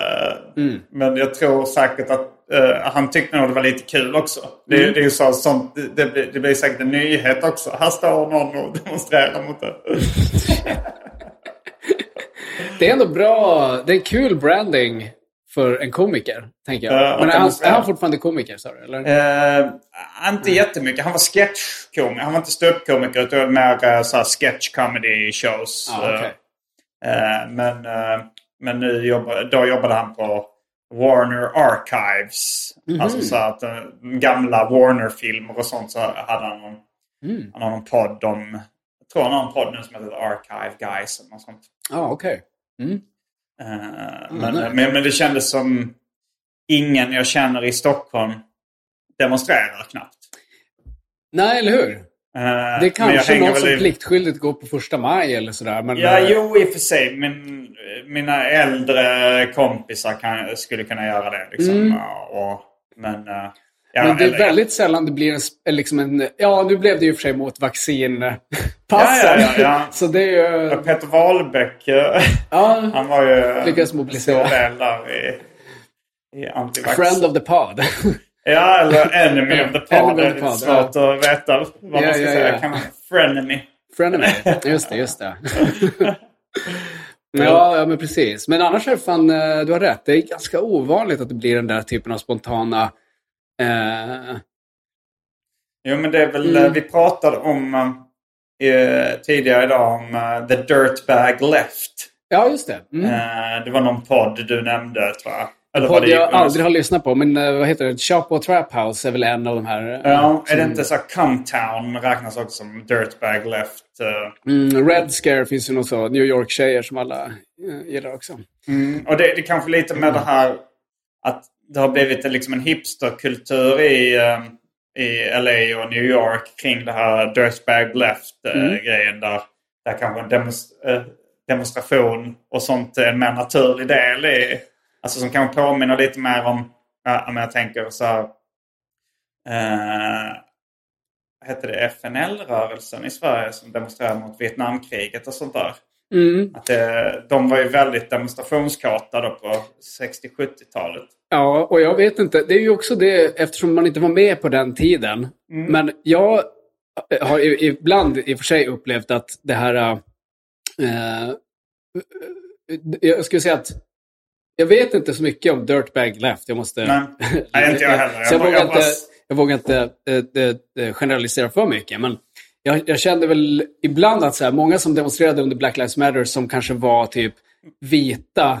Mm. men jag tror säkert att eh, han tyckte nog det var lite kul också. Det, Mm. det är ju så, sånt, det, det, blir, det blir säkert en nyhet också. Här står någon och demonstrerar mot det. (laughs) Det är ändå bra, det är kul branding för en komiker, tänker jag. Ja, Men är han, är han fortfarande komiker, sa du? Eller? Eh, inte jättemycket. Han var sketchkomiker. Han var inte ståuppkomiker. utan mer uh, så här sketch comedy shows. Okej. Eh, men, eh, men nu jobba, då jobbade han på Warner Archives. Mhm. Alltså så att eh, gamla Warner-filmer och sånt så hade han någon, Mm. han någon podd om... Jag tror han har en podd nu som heter Archive Guys. Eller något sånt. Ja, okej. Mm. Eh, Mm, men, nej. men, men det kändes som ingen jag känner i Stockholm demonstrerar knappt. Nej, eller hur? Eh, Det är kanske någon som i- pliktskyldigt går på första maj eller sådär. Men, Ja, eh, jo i och för sig. Min, mina äldre kompisar kan, skulle kunna göra det. Liksom. Mm. Och, men eh, ja, men det är eller- väldigt sällan det blir en, liksom en... Ja, nu blev det ju för sig mot vaccinpassen. Ja, ja, ja. (laughs) Så det är ju... Peter Wahlbeck, (laughs) han var ju Lyckades mobilisera. stor del där i, i antivax. friend of the pod. (laughs) Ja, eller (laughs) enemy of the pod. Det är lite svårt att veta vad man ska säga. Kan man, frenemy. Frenemy. Just det, just det. (laughs) ja, ja, men precis. Men annars är fan, eh, du har rätt. Det är ganska ovanligt att det blir den där typen av spontana... Eh, Jo, men det är väl, Mm. eh, vi pratade om eh, tidigare idag om eh, The Dirtbag Left. ja, just det. Mm. Eh, det var någon podd du nämnde tror jag. Eller Podd det jag aldrig har lyssnat på, men eh, vad heter det? Shop och Trap House är väl en av de här. eh, Ja, är det som- inte så Cumtown räknas också som Dirtbag Left? eh. Mm, Red Scare finns ju något så. New York-tjejer som alla gillar också. Och det, det är kanske lite med det här att det har blivit liksom en hipsterkultur i, i LA och New York kring det här Dirtbag Left-grejen. där, där kanske en demonst- demonstration och sånt är en mer naturlig del i. Alltså som kanske påminner lite mer om, ja, men jag tänker så här. Eh, heter det? FNL-rörelsen i Sverige som demonstrerar mot Vietnamkriget och sånt där. Mm. Att det, de var ju väldigt demonstrationskåta då på 60-70-talet. Ja, och jag vet inte. Det är ju också det, eftersom man inte var med på den tiden. Men jag har ju ibland i och för sig upplevt att det här... eh, jag skulle säga att jag vet inte så mycket om Dirtbag Left. Jag måste... Nej. Nej, inte jag heller. (laughs) Jag, Jag vågar inte, jag vågar inte eh, eh, generalisera för mycket. Men jag, jag kände väl ibland att så här, många som demonstrerade under Black Lives Matter som kanske var typ vita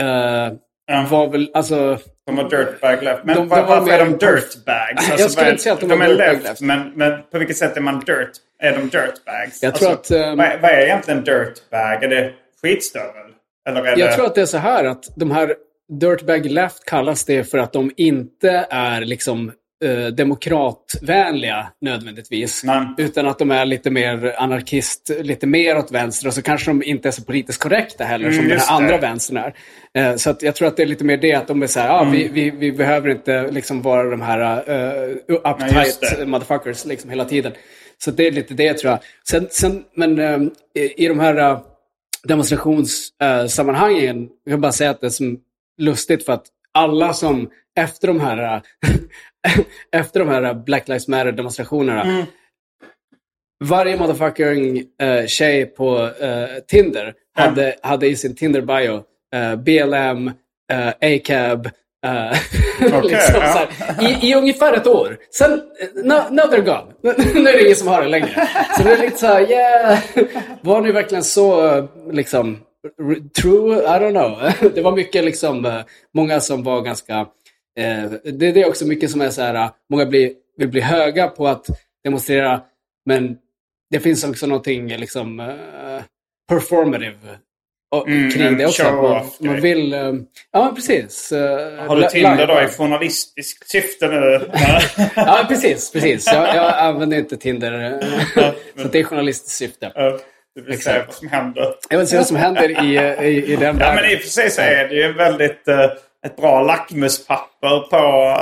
eh, Ja. var väl, alltså... De var dirtbag left. Men De- var, de var varför är de dirtbags? (laughs) Jag Alltså, skulle vad är- inte säga att de de är dirtbag left, left. Men, men på vilket sätt är man dirt? Är de dirtbags? Jag tror alltså, att, ehm, vad, är- vad är egentligen dirtbag? Är det skitstövel? Eller är Jag det... tror att det är så här att de här Dirtbag Left kallas det för att de inte är liksom eh, demokratvänliga nödvändigtvis. Nej. Utan att de är lite mer anarkist, lite mer åt vänster och så kanske de inte är så politiskt korrekta heller som Mm, den just här andra det. vänstern är. Eh, så jag tror att det är lite mer det att de är så här, ah, Mm. vi, vi, vi behöver inte liksom vara de här uh, Nej, uptight det. motherfuckers liksom hela tiden. Så det är lite det tror jag. Sen, sen men eh, i, i de här eh, demonstrationssammanhangen, jag vill bara säga att det är som lustigt för att alla som efter de här, (laughs) efter de här Black Lives Matter-demonstrationerna, Mm. varje motherfucking uh, tjej på eh, Tinder hade, hade i sin Tinder-bio eh, BLM, uh, ACAB, (laughs) eh, (laughs) liksom ja. här, i, i ungefär ett år. Sen, now, now they're gone. nu är det ingen som har det längre. Så det är lite så här, yeah, var ni verkligen så liksom true? I don't know. (laughs) det var mycket liksom, eh, många som var ganska, eh, det är det också mycket som är så här, eh, många blir, vill bli höga på att demonstrera, men det finns också någonting liksom eh, performative och, Mm, kring det också. Man, man vill, eh, ja precis. eh, Har du Tinder då i journalistiskt syfte nu? (laughs) Ja, precis. precis. Jag, jag använder inte Tinder. eh, så det är journalistiskt syfte. Ja, Du vill se Exakt. vad som händer. Jag vill se vad som händer i, i, i den Ja, världen. men i och för sig så är det ju väldigt ett bra lackmuspapper på,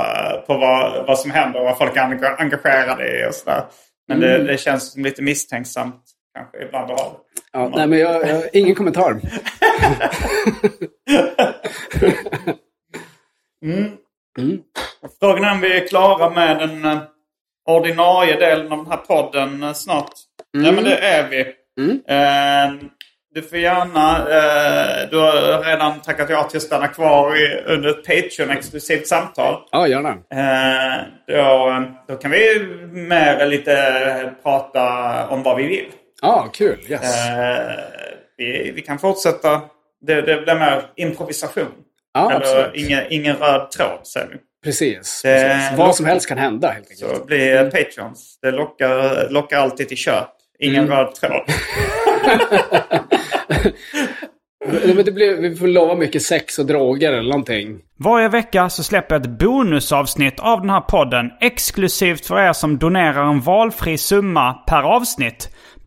på vad, vad som händer och vad folk är enga- engagerade i och sådär. Men Mm. det, det känns som lite misstänksamt kanske ibland det. Ja, nej, men jag, jag, ingen kommentar. (laughs) Frågan är om vi är klara med den eh, ordinarie delen av den här podden eh, snart. Ja, men det är vi. Eh, du får gärna... Eh, du har redan tackat ja till att stanna kvar i, under ett Patreon-exklusivt samtal. Ja, gärna. Eh, då, då kan vi mer lite prata om vad vi vill. Ja, kul. Yes. Eh, vi, vi kan fortsätta. Det, det blir mer improvisation. Ja, Eller absolut. ingen, ingen röd tråd säger vi. Precis. Det- precis. Vad som helst kan hända helt enkelt. Så bli mm. Patreons. Det lockar, lockar alltid till köp. Ingen Mm. röd tråd. (laughs) Men det blir, vi får lova mycket sex och droger eller någonting. Varje vecka så släpper jag ett bonusavsnitt av den här podden exklusivt för er som donerar en valfri summa per avsnitt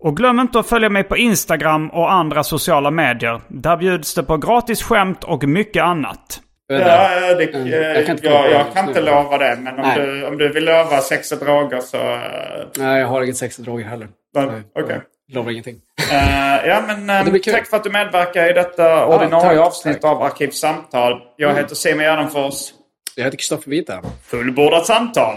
Och glöm inte att följa mig på Instagram och andra sociala medier. Där bjuds det på gratis skämt och mycket annat. Ja, det, Mm, jag, jag kan inte jag, på jag det. kan inte lova det. Men om du, om du vill lova sex och droger så... eh, Nej, jag har inget sex och droger heller. Ja, okej. jag Lovar ingenting. Eh, ja, men eh, kul. tack för att du medverkar i detta ordinarie tack, avsnitt tack. av Arkivsamtal. Jag heter Simon Gärdenfors. Jag heter Kristoffer Vita. Fullbordat samtal.